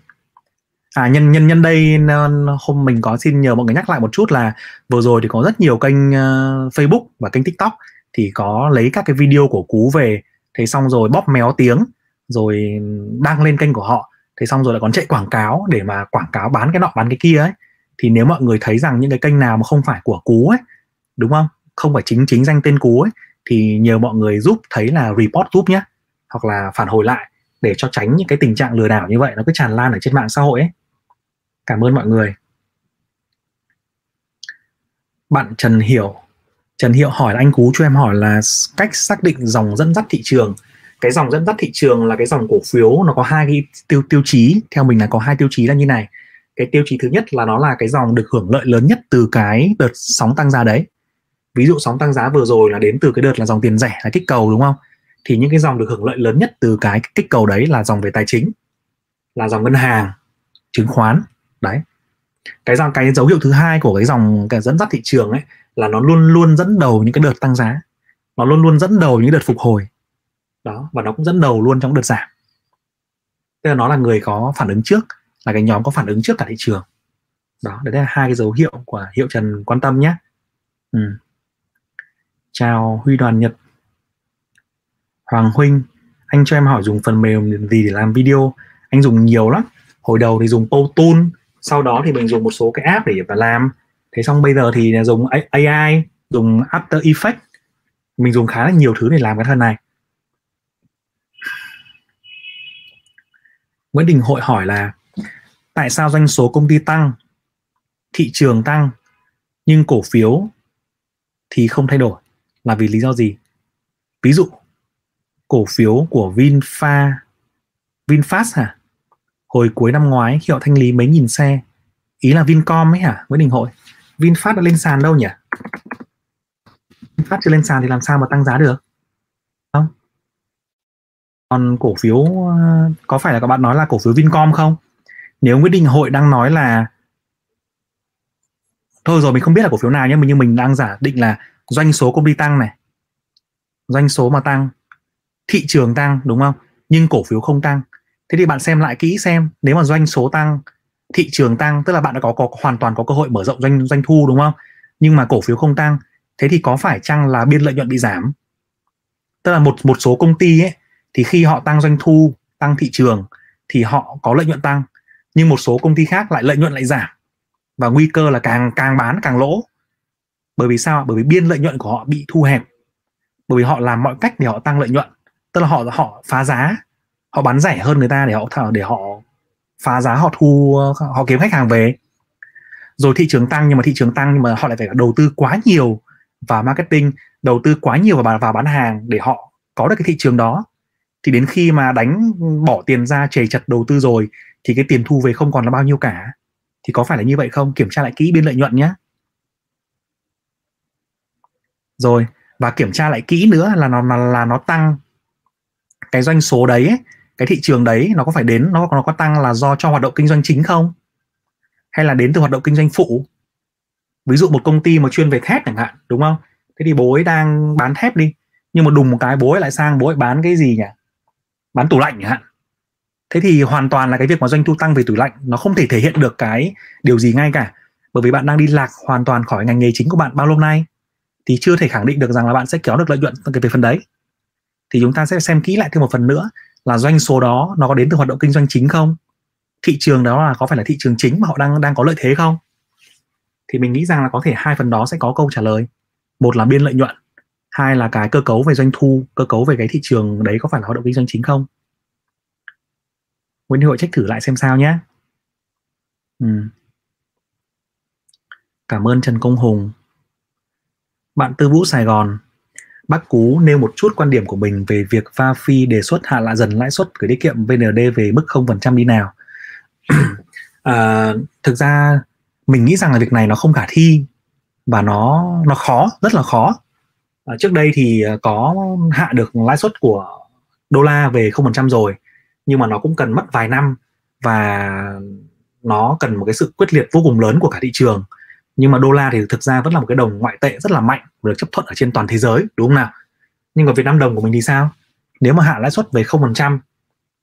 à nhân nhân nhân đây ờ, hôm mình có xin nhờ mọi người nhắc lại một chút là vừa rồi thì có rất nhiều kênh uh, Facebook và kênh TikTok thì có lấy các cái video của cú về. Thế xong rồi bóp méo tiếng rồi đăng lên kênh của họ. Thế xong rồi lại còn chạy quảng cáo để mà quảng cáo bán cái nọ bán cái kia ấy. Thì nếu mọi người thấy rằng những cái kênh nào mà không phải của cú ấy đúng không? Không phải chính chính danh tên cú ấy thì nhờ mọi người giúp thấy là report giúp nhé hoặc là phản hồi lại để cho tránh những cái tình trạng lừa đảo như vậy nó cứ tràn lan ở trên mạng xã hội ấy cảm ơn mọi người. Bạn Trần Hiểu. Trần Hiệu hỏi là anh Cú cho em hỏi là cách xác định dòng dẫn dắt thị trường. Cái dòng dẫn dắt thị trường là cái dòng cổ phiếu, nó có hai cái tiêu tiêu chí. Theo mình là có hai tiêu chí là như này. Cái tiêu chí thứ nhất là nó là cái dòng được hưởng lợi lớn nhất từ cái đợt sóng tăng giá đấy. Ví dụ sóng tăng giá vừa rồi là đến từ cái đợt là dòng tiền rẻ, là kích cầu đúng không? Thì những cái dòng được hưởng lợi lớn nhất từ cái kích cầu đấy là dòng về tài chính, là dòng ngân hàng, chứng khoán đấy. Cái dòng, cái dấu hiệu thứ hai của cái dòng, cái dẫn dắt thị trường ấy là nó luôn luôn dẫn đầu những cái đợt tăng giá. Nó luôn luôn dẫn đầu những đợt phục hồi. Đó, và nó cũng dẫn đầu luôn trong đợt giảm. Tức là nó là người có phản ứng trước, là cái nhóm có phản ứng trước cả thị trường. Đó, đấy là hai cái dấu hiệu của hiệu trần quan tâm nhé. Ừ. chào huy đoàn nhật. Hoàng huynh, anh cho em hỏi dùng phần mềm gì để làm video? Anh dùng nhiều lắm. Hồi đầu thì dùng Powtoon sau đó thì mình dùng một số cái app để mà làm thế xong bây giờ thì dùng AI dùng After Effects mình dùng khá là nhiều thứ để làm cái thân này Nguyễn Đình Hội hỏi là tại sao doanh số công ty tăng, thị trường tăng nhưng cổ phiếu thì không thay đổi là vì lý do gì? Ví dụ cổ phiếu của Vinfa Vinfast hả? Hồi cuối năm ngoái khi họ thanh lý mấy nghìn xe, ý là Vincom ấy hả? Nguyễn Đình Hội. Vinfast đã lên sàn đâu nhỉ? Vinfast chưa lên sàn thì làm sao mà tăng giá được? Không? Còn cổ phiếu ờ, có phải là các bạn nói là cổ phiếu Vincom không? Nếu Nguyễn Đình Hội đang nói là thôi rồi mình không biết là cổ phiếu nào nhé nhưng mình đang giả định là doanh số công ty tăng này doanh số mà tăng thị trường tăng đúng không nhưng cổ phiếu không tăng thế thì bạn xem lại kỹ xem nếu mà doanh số tăng thị trường tăng tức là bạn đã có, có hoàn toàn có cơ hội mở rộng doanh doanh thu đúng không? Nhưng mà cổ phiếu không tăng thế thì có phải chăng là biên lợi nhuận bị giảm? Tức là một một số công ty ấy thì khi họ tăng doanh thu tăng thị trường thì họ có lợi nhuận tăng nhưng một số công ty khác lại lợi nhuận lại giảm. Và nguy cơ là càng càng bán càng lỗ. Bởi vì sao bởi vì biên lợi nhuận của họ bị thu hẹp. Bởi vì họ làm mọi cách để họ tăng lợi nhuận. Tức là họ họ phá giá họ bán rẻ hơn người ta để họ để họ phá giá họ thu họ kiếm khách hàng về. Rồi thị trường tăng nhưng mà thị trường tăng nhưng mà họ lại phải đầu tư quá nhiều vào marketing đầu tư quá nhiều vào vào bán hàng để họ có được cái thị trường đó. Thì đến khi mà đánh bỏ tiền ra chề chật đầu tư rồi thì cái tiền thu về không còn là bao nhiêu cả. Thì có phải là như vậy không? Kiểm tra lại kỹ biên lợi nhuận nhé. Rồi và kiểm tra lại kỹ nữa là nó là, là nó tăng. Cái doanh số đấy cái thị trường đấy nó có phải đến, nó nó có tăng là do cho hoạt động kinh doanh chính không? Hay là đến từ hoạt động kinh doanh phụ? Ví dụ một công ty mà chuyên về thép chẳng hạn, đúng không? Thế thì bố ấy đang bán thép đi, nhưng mà đùng một cái bố ấy lại sang, bố ấy bán cái gì nhỉ? Bán tủ lạnh chẳng hạn. Thế thì hoàn toàn là cái việc mà doanh thu tăng về tủ lạnh, nó không thể thể hiện được cái điều gì ngay cả. Bởi vì bạn đang đi lạc hoàn toàn khỏi ngành nghề chính của bạn bao lâu nay, thì chưa thể khẳng định được rằng là bạn sẽ kéo được lợi nhuận từ về phần đấy. Thì chúng ta sẽ xem kỹ lại thêm một phần nữa là doanh số đó nó có đến từ hoạt động kinh doanh chính không? Thị trường đó là có phải là thị trường chính mà họ đang đang có lợi thế không? Thì mình nghĩ rằng là có thể hai phần đó sẽ có câu trả lời. Một là biên lợi nhuận, hai là cái cơ cấu về doanh thu, cơ cấu về cái thị trường đấy có phải là hoạt động kinh doanh chính không? Nguyễn Hội trách thử lại xem sao nhé. Ừ. cảm ơn Trần Công Hùng. Bạn Tư Vũ Sài Gòn. Bác Cú nêu một chút quan điểm của mình về việc Phi đề xuất hạ lại dần lãi suất gửi tiết kiệm VND về mức 0% đi nào. <clears throat> à, thực ra mình nghĩ rằng là việc này nó không khả thi và nó nó khó, rất là khó. À, trước đây thì à, có hạ được lãi suất của đô la về 0% rồi nhưng mà nó cũng cần mất vài năm và nó cần một cái sự quyết liệt vô cùng lớn của cả thị trường nhưng mà đô la thì thực ra vẫn là một cái đồng ngoại tệ rất là mạnh và được chấp thuận ở trên toàn thế giới, đúng không nào? Nhưng mà Việt Nam đồng của mình thì sao? Nếu mà hạ lãi suất về 0%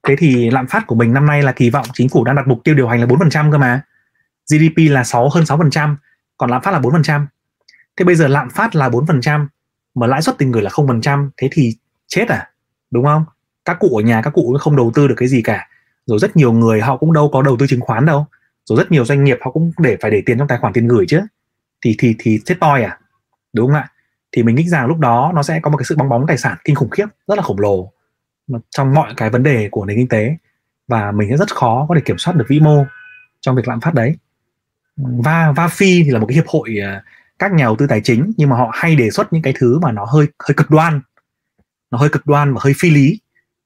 thế thì lạm phát của mình năm nay là kỳ vọng chính phủ đang đặt mục tiêu điều hành là 4% cơ mà. GDP là 6 hơn 6% còn lạm phát là 4% thế bây giờ lạm phát là 4% mà lãi suất tiền gửi là 0% thế thì chết à? Đúng không? Các cụ ở nhà, các cụ không đầu tư được cái gì cả. Rồi rất nhiều người họ cũng đâu có đầu tư chứng khoán đâu rồi rất nhiều doanh nghiệp họ cũng để phải để tiền trong tài khoản tiền gửi chứ. Thì thì thì chết toi à? Đúng không ạ? Thì mình nghĩ rằng lúc đó nó sẽ có một cái sự bong bóng tài sản kinh khủng khiếp, rất là khổng lồ trong mọi cái vấn đề của nền kinh tế. Và mình sẽ rất khó có thể kiểm soát được vĩ mô trong việc lạm phát đấy. Và va phi thì là một cái hiệp hội à, các nhà đầu tư tài chính nhưng mà họ hay đề xuất những cái thứ mà nó hơi hơi cực đoan. Nó hơi cực đoan và hơi phi lý.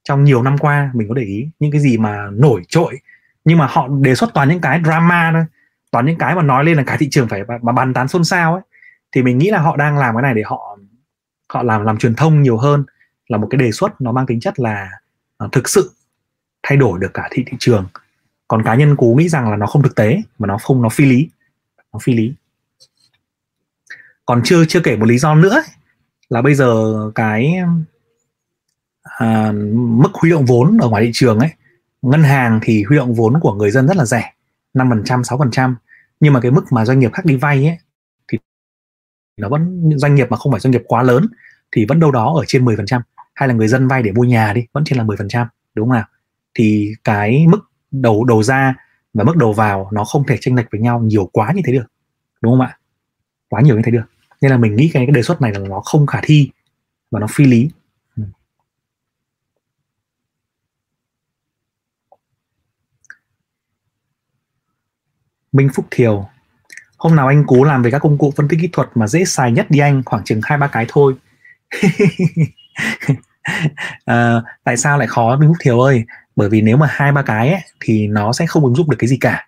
Trong nhiều năm qua mình có để ý những cái gì mà nổi trội nhưng mà họ đề xuất toàn những cái drama thôi. Toàn những cái mà nói lên là cả thị trường phải mà bàn tán xôn xao ấy. Thì mình nghĩ là họ đang làm cái này để họ họ làm làm truyền thông nhiều hơn. Là một cái đề xuất nó mang tính chất là uh, thực sự thay đổi được cả thị thị trường. Còn cá nhân cú nghĩ rằng là nó không thực tế mà nó không nó phi lý. Nó phi lý. Còn chưa chưa kể một lý do nữa là bây giờ cái à, mức huy động vốn ở ngoài thị trường ấy ngân hàng thì huy động vốn của người dân rất là rẻ 5% 6% nhưng mà cái mức mà doanh nghiệp khác đi vay ấy thì nó vẫn doanh nghiệp mà không phải doanh nghiệp quá lớn thì vẫn đâu đó ở trên 10% hay là người dân vay để mua nhà đi vẫn trên là 10% đúng không nào? Thì cái mức đầu đầu ra và mức đầu vào nó không thể chênh lệch với nhau nhiều quá như thế được đúng không ạ? Quá nhiều như thế được. Nên là mình nghĩ cái, cái đề xuất này là nó không khả thi và nó phi lý ừ. Minh Phúc Thiều. Hôm nào anh cố làm về các công cụ phân tích kỹ thuật mà dễ xài nhất đi anh khoảng chừng hai ba cái thôi. À, <laughs> tại sao lại khó Minh Phúc Thiều ơi? Bởi vì nếu mà hai ba cái ấy, thì nó sẽ không ứng dụng được cái gì cả.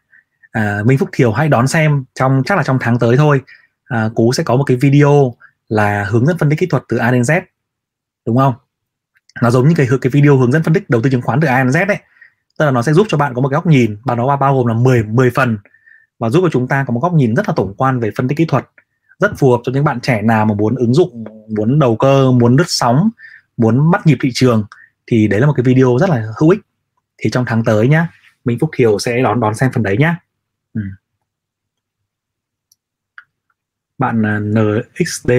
À, Minh Phúc Thiều hãy đón xem trong chắc là trong tháng tới thôi. À, Cú sẽ có một cái video là hướng dẫn phân tích kỹ thuật từ A đến Z. Đúng không? Nó giống như cái cái video hướng dẫn phân tích đầu tư chứng khoán từ A đến Z đấy tức là nó sẽ giúp cho bạn có một cái góc nhìn. Và nó bao gồm là 10 10 phần và giúp cho chúng ta có một góc nhìn rất là tổng quan về phân tích kỹ thuật rất phù hợp cho những bạn trẻ nào mà muốn ứng dụng muốn đầu cơ muốn đứt sóng muốn bắt nhịp thị trường thì đấy là một cái video rất là hữu ích. Thì trong tháng tới nhá Minh Phúc Thiều sẽ đón đón xem phần đấy nhá. Ừ. bạn à, NXD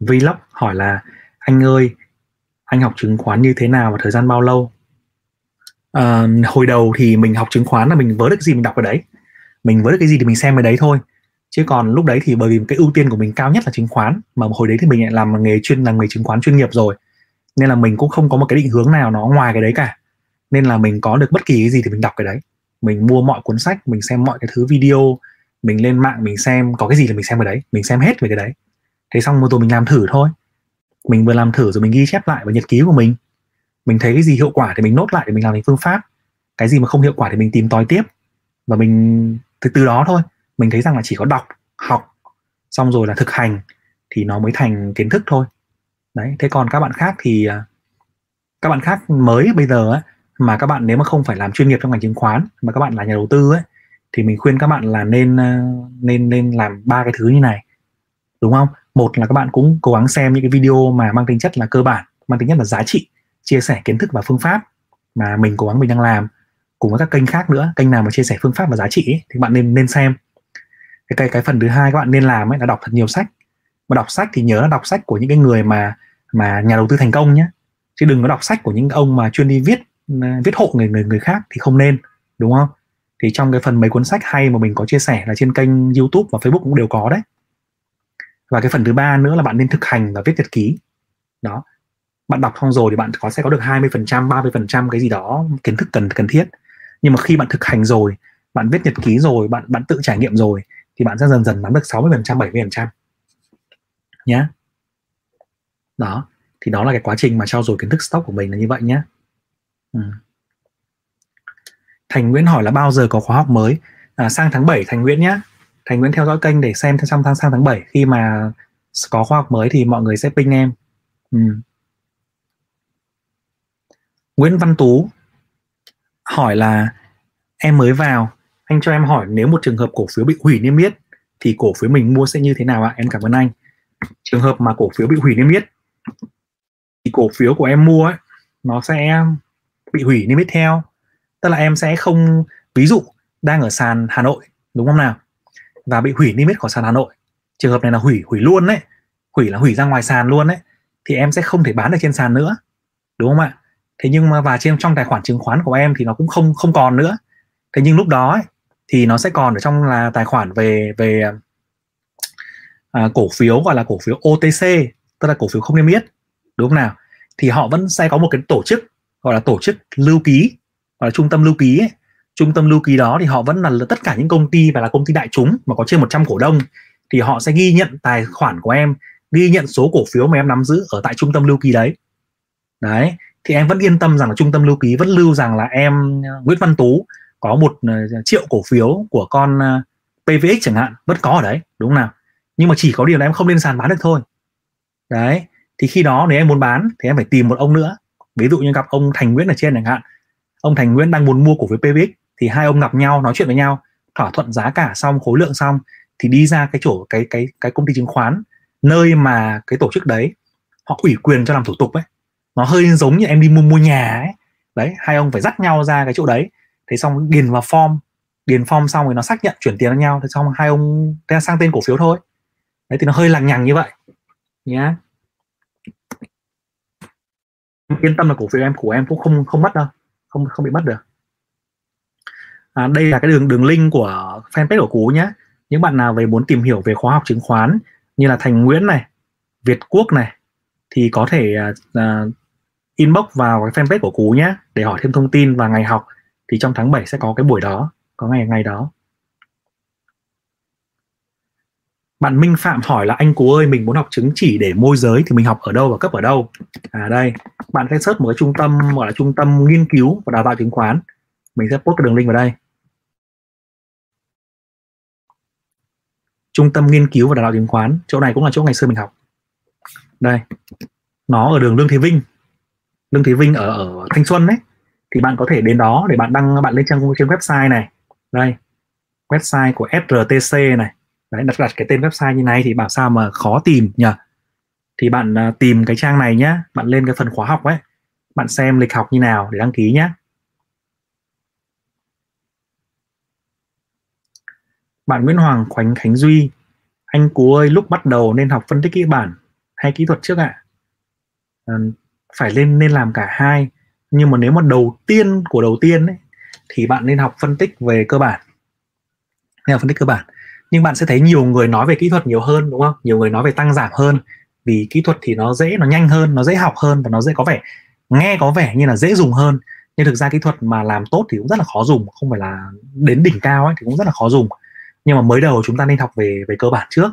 Vlog hỏi là anh ơi anh học chứng khoán như thế nào và thời gian bao lâu? À, hồi đầu thì mình học chứng khoán là mình vớ được gì mình đọc ở đấy mình với được cái gì thì mình xem cái đấy thôi. Chứ còn lúc đấy thì bởi vì cái ưu tiên của mình cao nhất là chứng khoán, mà hồi đấy thì mình lại làm nghề chuyên, làm nghề chứng khoán chuyên nghiệp rồi. Nên là mình cũng không có một cái định hướng nào nó ngoài cái đấy cả. Nên là mình có được bất kỳ cái gì thì mình đọc cái đấy. Mình mua mọi cuốn sách, mình xem mọi cái thứ video, mình lên mạng mình xem, có cái gì là mình xem cái đấy, mình xem hết về cái đấy. Thế xong rồi mình làm thử thôi. Mình vừa làm thử rồi mình ghi chép lại vào nhật ký của mình. Mình thấy cái gì hiệu quả thì mình nốt lại để mình làm thành phương pháp. Cái gì mà không hiệu quả thì mình tìm tòi tiếp. Và mình từ từ đó thôi. Mình thấy rằng là chỉ có đọc học xong rồi là thực hành thì nó mới thành kiến thức thôi. Đấy thế còn các bạn khác thì à, các bạn khác mới bây giờ ấy, mà các bạn nếu mà không phải làm chuyên nghiệp trong ngành chứng khoán mà các bạn là nhà đầu tư ấy thì mình khuyên các bạn là nên à, nên nên làm ba cái thứ như này đúng không? Một là các bạn cũng cố gắng xem những cái video mà mang tính chất là cơ bản mang tính chất là giá trị chia sẻ kiến thức và phương pháp mà mình cố gắng mình đang làm cùng với các kênh khác nữa kênh nào mà chia sẻ phương pháp và giá trị ấy, thì bạn nên nên xem. Cái cái cái phần thứ hai các bạn nên làm ấy là đọc thật nhiều sách. Mà đọc sách thì nhớ là đọc sách của những cái người mà mà nhà đầu tư thành công nhé. Chứ đừng có đọc sách của những ông mà chuyên đi viết à, viết hộ người người người khác thì không nên đúng không? Thì trong cái phần mấy cuốn sách hay mà mình có chia sẻ là trên kênh YouTube và Facebook cũng đều có đấy. Và cái phần thứ ba nữa là bạn nên thực hành và viết nhật ký. Đó. Bạn đọc xong rồi thì bạn có sẽ có được 20% 30% cái gì đó kiến thức cần cần thiết nhưng mà khi bạn thực hành rồi bạn viết nhật ký rồi bạn bạn tự trải nghiệm rồi thì bạn sẽ dần dần nắm được 60% 70% nhé đó thì đó là cái quá trình mà trao dồi kiến thức stock của mình là như vậy nhé ừ. Thành Nguyễn hỏi là bao giờ có khóa học mới? À, sang tháng 7 Thành Nguyễn nhé Thành Nguyễn theo dõi kênh để xem trong tháng sang tháng 7 khi mà có khóa học mới thì mọi người sẽ ping em. Ừ. Nguyễn Văn Tú hỏi là, em mới vào, anh cho em hỏi nếu một trường hợp cổ phiếu bị hủy niêm yết thì cổ phiếu mình mua sẽ như thế nào ạ? Em cảm ơn anh. Trường hợp mà cổ phiếu bị hủy niêm yết thì cổ phiếu của em mua ấy, nó sẽ bị hủy niêm yết theo. Tức là em sẽ không, ví dụ đang ở sàn Hà Nội, đúng không nào? Và bị hủy niêm yết khỏi sàn Hà Nội. Trường hợp này là hủy hủy luôn đấy hủy là hủy ra ngoài sàn luôn đấy thì em sẽ không thể bán được trên sàn nữa. Đúng không ạ? Thế nhưng mà và trên trong tài khoản chứng khoán của em thì nó cũng không không còn nữa. Thế nhưng lúc đó ấy, thì nó sẽ còn ở trong là tài khoản về về à, à cổ phiếu gọi là cổ phiếu OTC tức là cổ phiếu không niêm yết. Đúng không nào? Thì họ vẫn sẽ có một cái tổ chức gọi là tổ chức lưu ký gọi là trung tâm lưu ký ấy. trung tâm lưu ký đó thì họ vẫn là tất cả những công ty và là công ty đại chúng mà có trên 100 cổ đông. Thì họ sẽ ghi nhận tài khoản của em ghi nhận số cổ phiếu mà em nắm giữ ở tại trung tâm lưu ký đấy. Đấy thì em vẫn yên tâm rằng là trung tâm lưu ký vẫn lưu rằng là em, Nguyễn Văn Tú có một ờ, triệu cổ phiếu của con ờ, PVX chẳng hạn, vẫn có ở đấy, đúng không nào? Nhưng mà chỉ có điều là em không lên sàn bán được thôi. Đấy, thì khi đó nếu em muốn bán thì em phải tìm một ông nữa. Ví dụ như gặp ông Thành Nguyễn ở trên chẳng hạn. Ông Thành Nguyễn đang muốn mua cổ phiếu PVX thì hai ông gặp nhau, nói chuyện với nhau, thỏa thuận giá cả xong, khối lượng xong thì đi ra cái chỗ, cái cái cái công ty chứng khoán, nơi mà cái tổ chức đấy họ ủy quyền cho làm thủ tục ấy nó hơi giống như em đi mua mua nhà ấy. Đấy hai ông phải dắt nhau ra cái chỗ đấy. Thế xong điền vào form. Điền form xong rồi nó xác nhận chuyển tiền cho nhau. Thế xong hai ông thế sang tên cổ phiếu thôi. Đấy thì nó hơi lằng nhằng như vậy. Nhá. Yên tâm là cổ phiếu em của em cũng không không mất đâu. Không không bị mất được. À, đây là cái đường đường link của fanpage của cú nhé những bạn nào về muốn tìm hiểu về khóa học chứng khoán như là thành nguyễn này việt quốc này thì có thể uh, inbox vào cái fanpage của cú nhé để hỏi thêm thông tin và ngày học, thì trong tháng 7 sẽ có cái buổi đó, có ngày ngày đó. Bạn Minh Phạm hỏi là, anh Cú ơi, mình muốn học chứng chỉ để môi giới thì mình học ở đâu và cấp ở đâu? À đây, bạn sẽ search một cái trung tâm, gọi là trung tâm nghiên cứu và đào tạo chứng khoán. Mình sẽ post cái đường link vào đây. Trung tâm nghiên cứu và đào tạo chứng khoán, chỗ này cũng là chỗ ngày xưa mình học. Đây, nó ở đường Lương Thế Vinh. Lương Thế Vinh ở ở Thanh Xuân đấy. Thì bạn có thể đến đó để bạn đăng bạn lên trang trên website này. Đây website của SRTC này. Đấy đặt đặt cái tên website như này thì bảo sao mà khó tìm nhỉ? Thì bạn uh, tìm cái trang này nhá. Bạn lên cái phần khóa học ấy. Bạn xem lịch học như nào để đăng ký nhé bạn Nguyễn Hoàng Khoánh Khánh Duy. Anh Cú ơi lúc bắt đầu nên học phân tích kỹ bản hay kỹ thuật trước ạ? À? Phải lên nên làm cả hai. Nhưng mà nếu mà đầu tiên của đầu tiên ấy, thì bạn nên học phân tích về cơ bản. Nên học phân tích cơ bản. Nhưng bạn sẽ thấy nhiều người nói về kỹ thuật nhiều hơn đúng không? Nhiều người nói về tăng giảm hơn. Vì kỹ thuật thì nó dễ nó nhanh hơn nó dễ học hơn và nó dễ có vẻ nghe có vẻ như là dễ dùng hơn. Nhưng thực ra kỹ thuật mà làm tốt thì cũng rất là khó dùng không phải là đến đỉnh cao ấy thì cũng rất là khó dùng. Nhưng mà mới đầu chúng ta nên học về về cơ bản trước.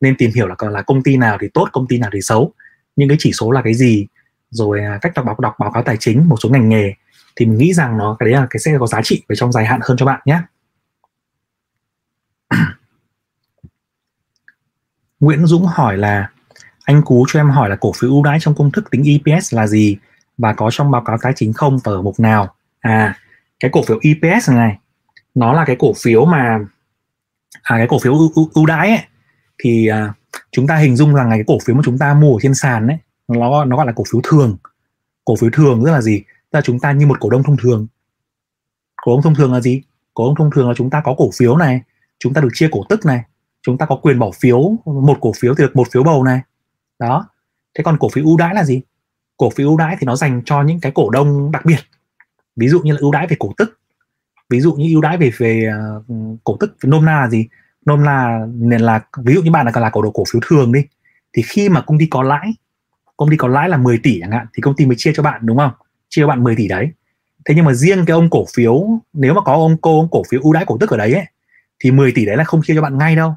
Nên tìm hiểu là là công ty nào thì tốt công ty nào thì xấu. Những cái chỉ số là cái gì rồi à, cách đọc báo đọc báo cáo tài chính một số ngành nghề thì mình nghĩ rằng nó cái đấy là cái sẽ có giá trị về trong dài hạn hơn cho bạn nhé. <clears throat> Nguyễn Dũng hỏi là anh Cú cho em hỏi là cổ phiếu ưu đãi trong công thức tính EPS là gì và có trong báo cáo tài chính không và ở mục nào? À cái cổ phiếu EPS này nó là cái cổ phiếu mà à cái cổ phiếu ưu, ưu đãi ấy, thì à, chúng ta hình dung rằng là cái cổ phiếu mà chúng ta mua ở trên sàn ấy nó nó gọi là cổ phiếu thường. Cổ phiếu thường rất là gì? Tức là chúng ta như một cổ đông thông thường. Cổ đông thông thường là gì? Cổ đông thông thường là chúng ta có cổ phiếu này chúng ta được chia cổ tức này chúng ta có quyền bỏ phiếu một cổ phiếu thì được một phiếu bầu này. Đó. Thế còn cổ phiếu ưu đãi là gì? Cổ phiếu ưu đãi thì nó dành cho những cái cổ đông đặc biệt. Ví dụ như là ưu đãi về cổ tức. Ví dụ như ưu đãi về về uh, cổ tức nôm na là gì? Nôm na là, là ví dụ như bạn là là cổ đồ cổ phiếu thường đi thì khi mà công ty có lãi công ty có lãi là 10 tỷ chẳng hạn thì công ty mới chia cho bạn đúng không? Chia cho bạn 10 tỷ đấy. Thế nhưng mà riêng cái ông cổ phiếu nếu mà có ông cô ông cổ phiếu ưu đãi cổ tức ở đấy ấy, thì 10 tỷ đấy là không chia cho bạn ngay đâu.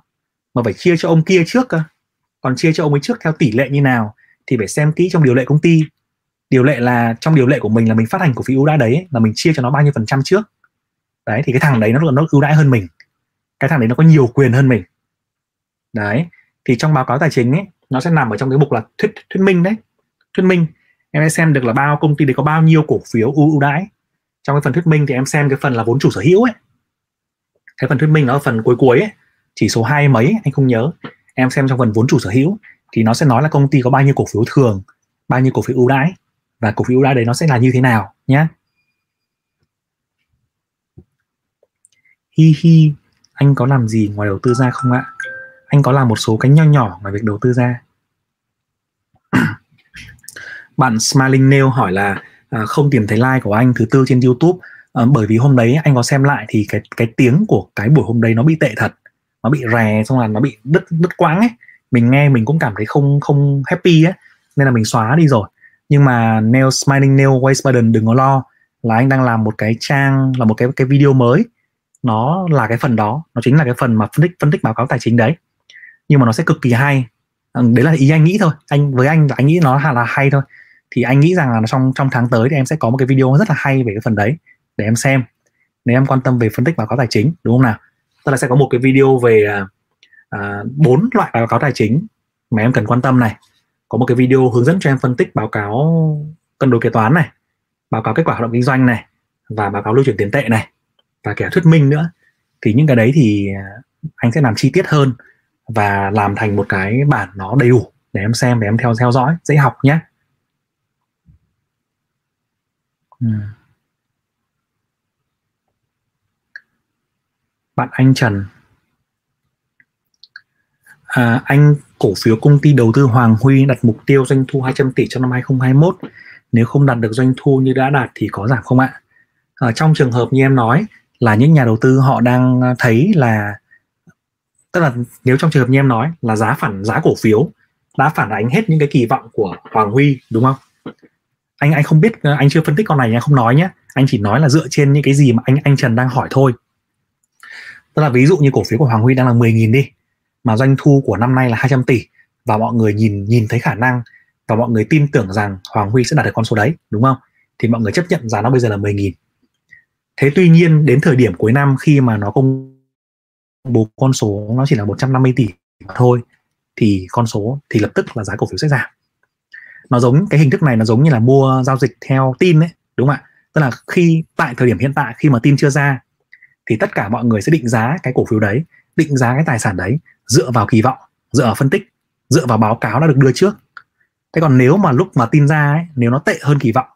Mà phải chia cho ông kia trước cơ. Còn chia cho ông ấy trước theo tỷ lệ như nào thì phải xem kỹ trong điều lệ công ty. Điều lệ là trong điều lệ của mình là mình phát hành cổ phiếu ưu đãi đấy là mình chia cho nó bao nhiêu phần trăm trước. Đấy thì cái thằng đấy nó nó ưu đãi hơn mình. Cái thằng đấy nó có nhiều quyền hơn mình. Đấy thì trong báo cáo tài chính ấy nó sẽ nằm ở trong cái mục là thuyết thuyết minh đấy. Thuyết minh. Em sẽ xem được là bao công ty đấy có bao nhiêu cổ phiếu ưu đãi. Trong cái phần thuyết minh thì em xem cái phần là vốn chủ sở hữu ấy. Cái phần thuyết minh nó ở phần cuối cuối ấy, chỉ số hai mấy anh không nhớ. Em xem trong phần vốn chủ sở hữu thì nó sẽ nói là công ty có bao nhiêu cổ phiếu thường bao nhiêu cổ phiếu ưu đãi. Và cổ phiếu ưu đãi đấy nó sẽ là như thế nào nhé hi hi. Anh có làm gì ngoài đầu tư ra không ạ? Anh có làm một số cái nho nhỏ ngoài việc đầu tư ra. <clears throat> Bạn Smiling Nail hỏi là à, không tìm thấy like của anh thứ tư trên YouTube. À, bởi vì hôm đấy anh có xem lại thì cái cái tiếng của cái buổi hôm đấy nó bị tệ thật. Nó bị rè xong là nó bị đứt đứt quãng ấy. Mình nghe mình cũng cảm thấy không không happy ấy nên là mình xóa đi rồi. Nhưng mà Nail Smiling Nail Waste Burden đừng có lo là anh đang làm một cái trang là một cái cái video mới. Nó là cái phần đó nó chính là cái phần mà phân tích phân tích báo cáo tài chính đấy nhưng mà nó sẽ cực kỳ hay. Ờ, đấy là ý anh nghĩ thôi. Anh với anh là anh nghĩ nó là hay thôi. Thì anh nghĩ rằng là trong trong tháng tới thì em sẽ có một cái video rất là hay về cái phần đấy để em xem. Nếu em quan tâm về phân tích báo cáo tài chính đúng không nào? Tức là sẽ có một cái video về à, à, bốn uh, loại báo cáo tài chính mà em cần quan tâm này. Có một cái video hướng dẫn cho em phân tích báo cáo cân đối kế toán này báo cáo kết quả hoạt động kinh doanh này và báo cáo lưu chuyển tiền tệ này và kẻ thuyết minh nữa. Thì những cái đấy thì à, anh sẽ làm chi tiết hơn và làm thành một cái bản nó đầy đủ để em xem để em theo theo dõi dễ học nhé. Bạn anh Trần. À, anh cổ phiếu công ty đầu tư Hoàng Huy đặt mục tiêu doanh thu 200 tỷ trong năm 2021 nếu không đạt được doanh thu như đã đạt thì có giảm không ạ? À, trong trường hợp như em nói là những nhà đầu tư họ đang à, thấy là tức là nếu trong trường hợp như em nói là giá phản, giá cổ phiếu đã phản ánh hết những cái kỳ vọng của Hoàng Huy, đúng không? Anh anh không biết ờ, anh chưa phân tích con này, anh không nói nhé. Anh chỉ nói là dựa trên những cái gì mà anh anh Trần đang hỏi thôi. Tức là ví dụ như cổ phiếu của Hoàng Huy đang là 10.000 đi, mà doanh thu của năm nay là 200 tỷ, và mọi người nhìn nhìn thấy khả năng và mọi người tin tưởng rằng Hoàng Huy sẽ đạt được con số đấy, đúng không? Thì mọi người chấp nhận giá nó bây giờ là 10.000 thế tuy nhiên, đến thời điểm cuối năm khi mà nó công bố con số nó chỉ là 150 tỷ mà thôi thì con số thì lập tức là giá cổ phiếu sẽ giảm. Nó giống cái hình thức này nó giống như là mua giao dịch theo tin đấy đúng không ạ? Tức là khi tại thời điểm hiện tại khi mà tin chưa ra thì tất cả mọi người sẽ định giá cái cổ phiếu đấy định giá cái tài sản đấy dựa vào kỳ vọng dựa vào phân tích dựa vào báo cáo đã được đưa trước. Thế còn nếu mà lúc mà tin ra ấy, nếu nó tệ hơn kỳ vọng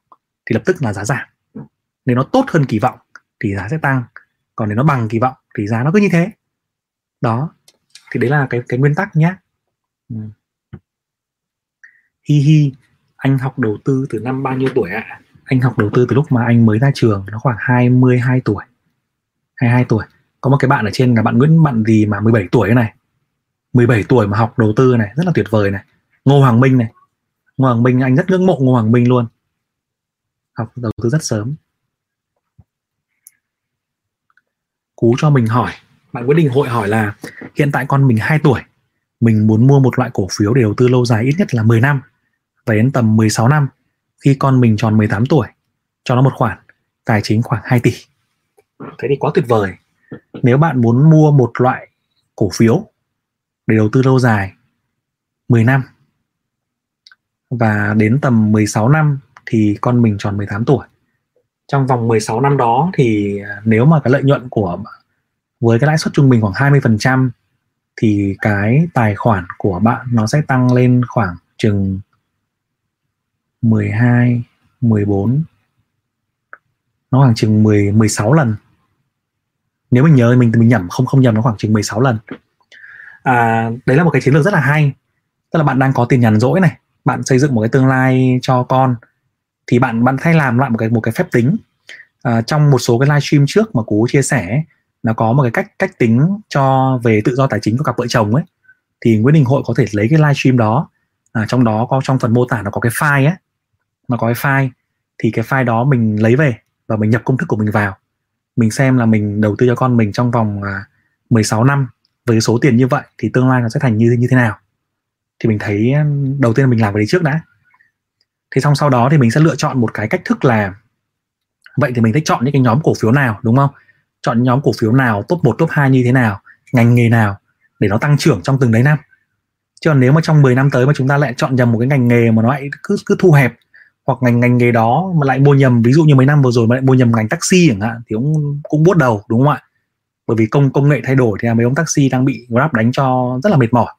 thì lập tức là giá giảm. Nếu nó tốt hơn kỳ vọng thì giá sẽ tăng. Còn nếu nó bằng kỳ vọng thì giá nó cứ như thế đó. Thì đấy là cái cái nguyên tắc nhé ừ. hi hi, anh học đầu tư từ năm bao nhiêu tuổi ạ? Anh học đầu tư từ lúc mà anh mới ra trường, nó khoảng 22 tuổi. 22 tuổi. Có một cái bạn ở trên là bạn Nguyễn bạn gì mà 17 tuổi này. 17 tuổi mà học đầu tư này, rất là tuyệt vời này. Ngô Hoàng Minh này. Ngô Hoàng Minh, anh rất ngưỡng mộ Ngô Hoàng Minh luôn. Học đầu tư rất sớm. Cú cho mình hỏi bạn Nguyễn Đình Hội hỏi là, hiện tại con mình 2 tuổi, mình muốn mua một loại cổ phiếu để đầu tư lâu dài ít nhất là 10 năm, và đến tầm 16 năm, khi con mình tròn 18 tuổi, cho nó một khoản, tài chính khoảng 2 tỷ. Thế thì quá tuyệt vời. Nếu bạn muốn mua một loại cổ phiếu để đầu tư lâu dài 10 năm, và đến tầm 16 năm thì con mình tròn 18 tuổi, trong vòng 16 năm đó thì à, nếu mà cái lợi nhuận của với cái lãi suất trung bình khoảng 20% thì cái tài khoản của bạn nó sẽ tăng lên khoảng chừng 12, 14 nó khoảng chừng 10 16 lần. Nếu mình nhớ mình mình nhầm không không nhầm nó khoảng chừng 16 lần. À, đấy là một cái chiến lược rất là hay. Tức là bạn đang có tiền nhàn rỗi này, bạn xây dựng một cái tương lai cho con thì bạn bạn thay làm lại một cái một cái phép tính à, trong một số cái livestream trước mà cú chia sẻ nó có một cái cách cách tính cho về tự do tài chính của cặp vợ chồng ấy. Thì Nguyễn Đình Hội có thể lấy cái livestream đó à, trong đó có trong phần mô tả nó có cái file ấy nó có cái file thì cái file đó mình lấy về và mình nhập công thức của mình vào. Mình xem là mình đầu tư cho con mình trong vòng à, 16 năm. Với số tiền như vậy thì tương lai nó sẽ thành như như thế nào? Thì mình thấy đầu tiên là mình làm cái đấy trước đã. Thế xong sau đó thì mình sẽ lựa chọn một cái cách thức là vậy thì mình sẽ chọn những cái nhóm cổ phiếu nào đúng không? Chọn nhóm cổ phiếu nào top 1, top 2 như thế nào ngành nghề nào để nó tăng trưởng trong từng đấy năm. Chứ còn nếu mà trong 10 năm tới mà chúng ta lại chọn nhầm một cái ngành nghề mà nó lại cứ cứ thu hẹp hoặc ngành ngành nghề đó mà lại mua nhầm ví dụ như mấy năm vừa rồi mà lại mua nhầm ngành taxi chẳng hạn thì cũng cũng buốt đầu đúng không ạ? Bởi vì công công nghệ thay đổi thì mấy ông taxi đang bị grab đánh cho rất là mệt mỏi.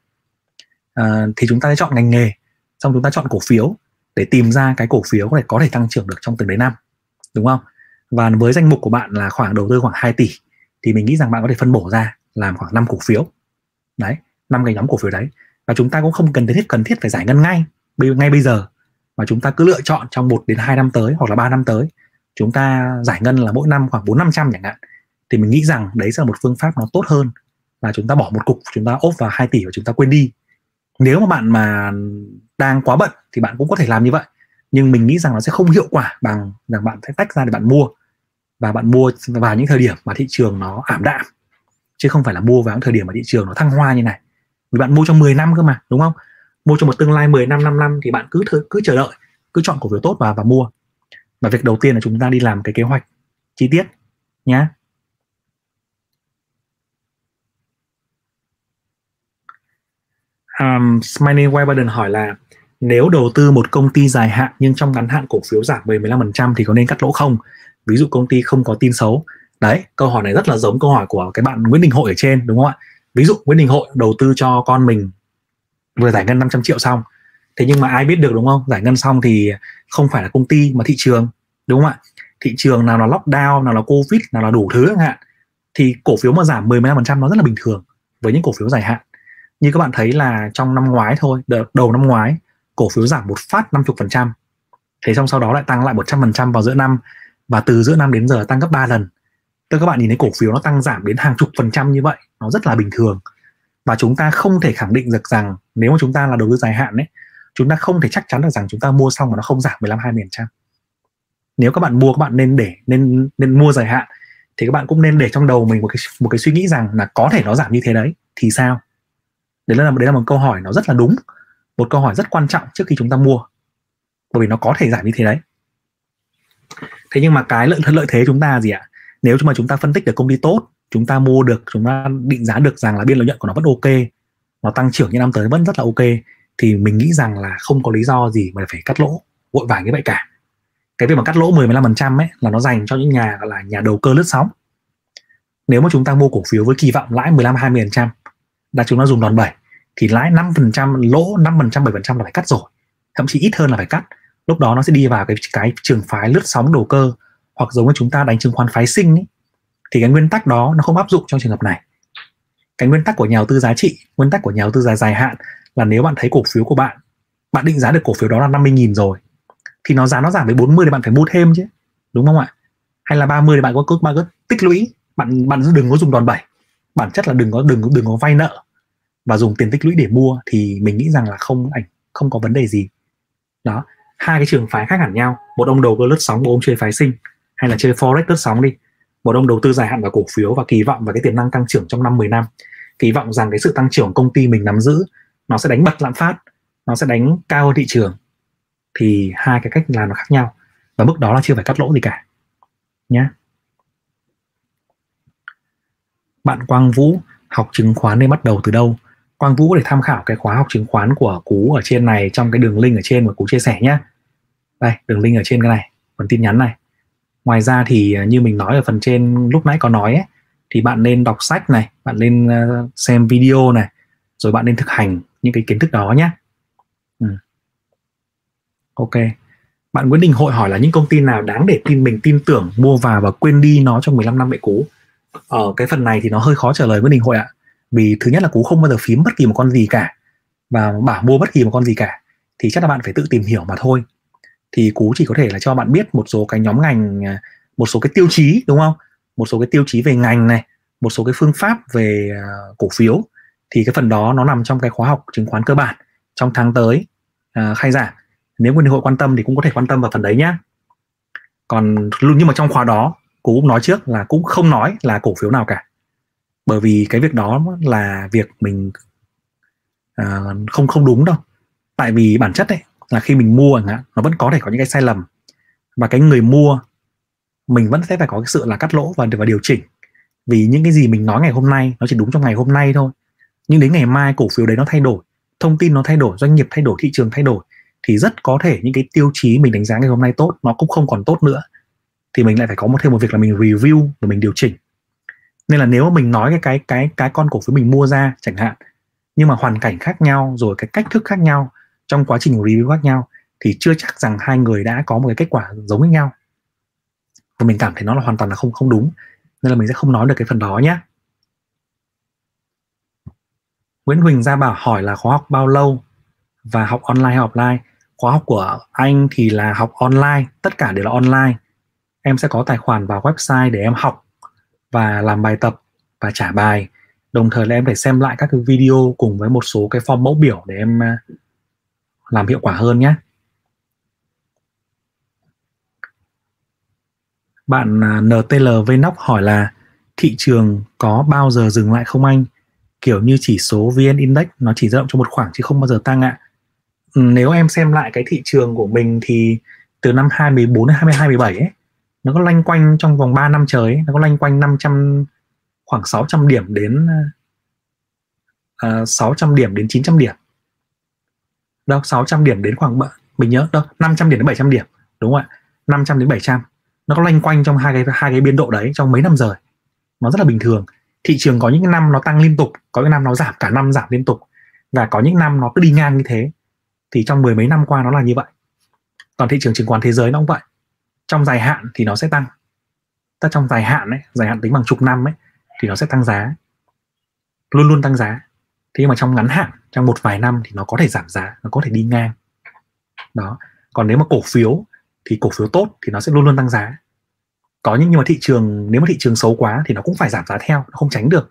À, thì chúng ta sẽ chọn ngành nghề xong chúng ta chọn cổ phiếu để tìm ra cái cổ phiếu có thể có thể tăng trưởng được trong từng đấy năm đúng không? Và với danh mục của bạn là khoảng đầu tư khoảng 2 tỷ, thì mình nghĩ rằng bạn có thể phân bổ ra làm khoảng 5 cổ phiếu. Đấy, năm cái nhóm cổ phiếu đấy. Và chúng ta cũng không cần thiết cần thiết phải giải ngân ngay ngay bây giờ. Mà chúng ta cứ lựa chọn trong 1 đến 2 năm tới hoặc là 3 năm tới. Chúng ta giải ngân là mỗi năm khoảng 4 500 chẳng hạn. Thì mình nghĩ rằng đấy là một phương pháp nó tốt hơn. Là chúng ta bỏ một cục, chúng ta ốp vào 2 tỷ và chúng ta quên đi. Nếu mà bạn mà đang quá bận thì bạn cũng có thể làm như vậy nhưng mình nghĩ rằng nó sẽ không hiệu quả bằng rằng bạn phải tách ra để bạn mua. Và bạn mua vào những thời điểm mà thị trường nó ảm đạm. Chứ không phải là mua vào những thời điểm mà thị trường nó thăng hoa như này. Vì bạn mua trong 10 năm cơ mà đúng không? Mua cho một tương lai 10 năm 5 năm thì bạn cứ cứ chờ đợi cứ chọn cổ phiếu tốt và và mua. Và việc đầu tiên là chúng ta đi làm cái kế hoạch chi tiết nhé um, Smiley White hỏi là nếu đầu tư một công ty dài hạn nhưng trong ngắn hạn cổ phiếu giảm 10-15% thì có nên cắt lỗ không? Ví dụ công ty không có tin xấu. Đấy, câu hỏi này rất là giống câu hỏi của cái bạn Nguyễn Đình Hội ở trên đúng không ạ? Ví dụ Nguyễn Đình Hội đầu tư cho con mình vừa giải ngân 500 triệu xong. Thế nhưng mà ai biết được đúng không? Giải ngân xong thì không phải là công ty mà thị trường, đúng không ạ? Thị trường nào là lockdown, nào là Covid, nào là đủ thứ chẳng hạn. Thì cổ phiếu mà giảm 10-15% nó rất là bình thường với những cổ phiếu dài hạn như các bạn thấy là trong năm ngoái thôi đầu năm ngoái cổ phiếu giảm một phát 50% thế xong sau đó lại tăng lại 100% vào giữa năm và từ giữa năm đến giờ tăng gấp 3 lần. Tức các bạn nhìn thấy cổ phiếu nó tăng giảm đến hàng chục phần trăm như vậy, nó rất là bình thường. Và chúng ta không thể khẳng định được rằng nếu mà chúng ta là đầu tư dài hạn ấy, chúng ta không thể chắc chắn được rằng chúng ta mua xong mà nó không giảm 15 20 trăm. Nếu các bạn mua, các bạn nên để, nên nên mua dài hạn, thì các bạn cũng nên để trong đầu mình một cái một cái suy nghĩ rằng là có thể nó giảm như thế đấy, thì sao? Đấy là đấy là một câu hỏi nó rất là đúng một câu hỏi rất quan trọng trước khi chúng ta mua. Bởi vì nó có thể giảm như thế đấy. Thế nhưng mà cái lợi lợi thế chúng ta gì ạ? Nếu mà chúng ta phân tích được công ty tốt, chúng ta mua được, chúng ta định giá được rằng là biên lợi nhuận của nó vẫn ok, nó tăng trưởng như năm tới vẫn rất là ok, thì mình nghĩ rằng là không có lý do gì mà phải cắt lỗ, vội vàng như vậy cả. Cái việc mà cắt lỗ 10 15% ấy là nó dành cho những nhà, gọi là nhà đầu cơ lướt sóng. Nếu mà chúng ta mua cổ phiếu với kỳ vọng lãi 15 20% là chúng ta dùng đòn bẩy thì lãi 5% lỗ 5% 7% là phải cắt rồi. Thậm chí ít hơn là phải cắt. Lúc đó nó sẽ đi vào cái cái trường phái lướt sóng đầu cơ hoặc giống như chúng ta đánh chứng khoán phái sinh ấy, thì cái nguyên tắc đó nó không áp dụng trong trường hợp này. Cái nguyên tắc của nhà đầu tư giá trị nguyên tắc của nhà đầu tư dài dài hạn là nếu bạn thấy cổ phiếu của bạn bạn định giá được cổ phiếu đó là 50.000 rồi thì nó giá nó giảm với 40 thì bạn phải mua thêm chứ đúng không ạ? Hay là 30 thì bạn có bạn cứ tích lũy bạn bạn đừng có dùng đòn bẩy. Bản chất là đừng có đừng đừng có vay nợ và dùng tiền tích lũy để mua thì mình nghĩ rằng là không ảnh, không có vấn đề gì. Đó, hai cái trường phái khác hẳn nhau. Một ông đầu cơ lướt sóng, một ông chơi phái sinh. Hay là chơi forex lướt sóng đi. Một ông đầu tư dài hạn vào cổ phiếu và kỳ vọng vào cái tiềm năng tăng trưởng trong năm 10 năm. Kỳ vọng rằng cái sự tăng trưởng công ty mình nắm giữ, nó sẽ đánh bật lạm phát, nó sẽ đánh cao hơn thị trường. Thì hai cái cách làm nó khác nhau. Và mức đó là chưa phải cắt lỗ gì cả. Nhé bạn Quang Vũ, học chứng khoán nên bắt đầu từ đâu? Quang Vũ để tham khảo cái khóa học chứng khoán của Cú ở trên này trong cái đường link ở trên mà Cú chia sẻ nhé đây đường link ở trên cái này phần tin nhắn này. Ngoài ra thì ờ, như mình nói ở phần trên lúc nãy có nói ấy, thì bạn nên đọc sách này bạn nên ờ, xem video này rồi bạn nên thực hành những cái kiến thức đó nhé ừ. ok. Bạn Nguyễn Đình Hội hỏi là những công ty nào đáng để tin mình tin tưởng mua vào và quên đi nó trong 15 năm mẹ cú? Ở cái phần này thì nó hơi khó trả lời Nguyễn Đình Hội ạ vì thứ nhất là cú không bao giờ phím bất kỳ một con gì cả và bảo mua bất kỳ một con gì cả thì chắc là bạn phải tự tìm hiểu mà thôi. Thì cú chỉ có thể là cho bạn biết một số cái nhóm ngành à, một số cái tiêu chí đúng không? Một số cái tiêu chí về ngành này một số cái phương pháp về à, cổ phiếu. Thì cái phần đó nó nằm trong cái khóa học chứng khoán cơ bản trong tháng tới uh, khai giảng. Nếu nguyên hội quan tâm thì cũng có thể quan tâm vào phần đấy nhá. Còn nhưng mà trong khóa đó cú cũng nói trước là cũng không nói là cổ phiếu nào cả bởi vì cái việc đó là việc mình uh, không không đúng đâu. Tại vì bản chất ấy là khi mình mua chẳng hạn nó vẫn có thể có những cái sai lầm. Và cái người mua mình vẫn sẽ phải có cái sự là cắt lỗ và và điều chỉnh. Vì những cái gì mình nói ngày hôm nay nó chỉ đúng trong ngày hôm nay thôi. Nhưng đến ngày mai cổ phiếu đấy nó thay đổi thông tin nó thay đổi doanh nghiệp thay đổi thị trường thay đổi thì rất có thể những cái tiêu chí mình đánh giá ngày hôm nay tốt nó cũng không còn tốt nữa. Thì mình lại phải có một thêm một việc là mình review và mình điều chỉnh nên là nếu mà mình nói cái cái cái cái con cổ phiếu mình mua ra chẳng hạn, nhưng mà hoàn cảnh khác nhau, rồi cái cách thức khác nhau, trong quá trình review khác nhau, thì chưa chắc rằng hai người đã có một cái kết quả giống với nhau. Và mình cảm thấy nó là hoàn toàn là không không đúng. Nên là mình sẽ không nói được cái phần đó nhé Nguyễn Huỳnh Gia Bảo hỏi là khóa học bao lâu? Và học online hay offline? Khóa học của anh thì là học online, tất cả đều là online. Em sẽ có tài khoản vào website để em học và làm bài tập và trả bài. Đồng thời là em phải xem lại các cái video cùng với một số cái form mẫu biểu để em à, làm hiệu quả hơn nhé. Bạn à, NTL Vnoc hỏi là, thị trường có bao giờ dừng lại không anh? Kiểu như chỉ số VN Index nó chỉ dao động trong một khoảng chứ không bao giờ tăng ạ. Ừ, nếu em xem lại cái thị trường của mình thì từ năm 2014 đến 22 17 ấy nó có lanh quanh trong vòng 3 năm trời ấy, nó có lanh quanh 500 khoảng 600 điểm đến ờ, ờ, uh, 600 điểm đến 900 điểm. Đâu 600 điểm đến khoảng mình nhớ đâu 500 điểm đến 700 điểm đúng không ạ? 500 đến 700 nó có lanh quanh trong hai cái hai cái biên độ đấy trong mấy năm rồi nó rất là bình thường. Thị trường có những năm nó tăng liên tục có những năm nó giảm cả năm giảm liên tục. Và có những năm nó cứ đi ngang như thế. Thì trong mười mấy năm qua nó là như vậy. Còn thị trường chứng khoán thế giới nó cũng vậy trong dài hạn thì nó sẽ tăng. Ta trong dài hạn ấy, dài hạn tính bằng chục năm ấy, thì nó sẽ tăng giá. Luôn luôn tăng giá. Thế nhưng mà trong ngắn hạn, trong một vài năm thì nó có thể giảm giá, nó có thể đi ngang. Đó. Còn nếu mà cổ phiếu thì cổ phiếu tốt thì nó sẽ luôn luôn tăng giá. Có những, nhưng mà thị trường, nếu mà thị trường xấu quá thì nó cũng phải giảm giá theo, nó không tránh được.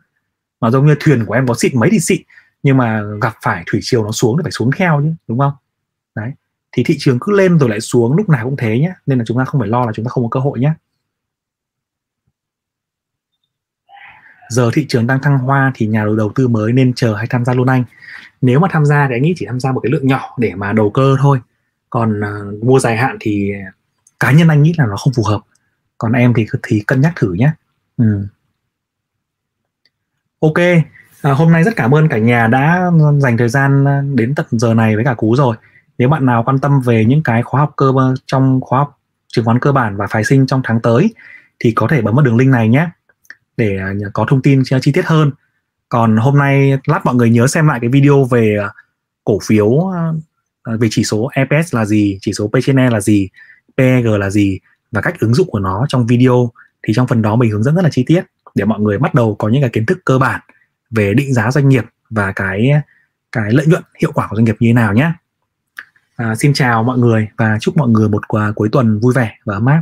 Mà giống như thuyền của em có xịn mấy thì xịn, nhưng mà gặp phải thủy triều nó xuống thì phải xuống theo chứ, đúng không? Thì thị trường cứ lên rồi lại xuống lúc nào cũng thế nhé nên là chúng ta không phải lo là chúng ta không có cơ hội nhé giờ thị trường đang thăng hoa thì nhà đầu tư mới nên chờ hay tham gia luôn anh? Nếu mà tham gia thì anh nghĩ chỉ tham gia một cái lượng nhỏ để mà đầu cơ thôi. Còn uh, mua dài hạn thì cá nhân anh nghĩ là nó không phù hợp. Còn em thì thì cân nhắc thử nhé ừ. ok à, hôm nay rất cảm ơn cả nhà đã dành thời gian à, đến tận giờ này với cả cú rồi nếu bạn nào quan tâm về những cái khóa học cơ trong khóa học chứng khoán cơ bản và phái sinh trong tháng tới, thì có thể bấm vào đường link này nhé, để à, có thông tin, chi tiết hơn. Còn hôm nay, lát mọi người nhớ xem lại cái video về à, cổ phiếu à, về chỉ số EPS là gì, chỉ số P/E là gì PEG là gì và cách ứng dụng của nó trong video. Thì trong phần đó mình hướng dẫn rất là chi tiết, để mọi người bắt đầu có những cái kiến thức cơ bản về định giá doanh nghiệp và cái cái lợi nhuận, hiệu quả của doanh nghiệp như thế nào nhé à, xin chào mọi người và chúc mọi người một cuối tuần vui vẻ và mát.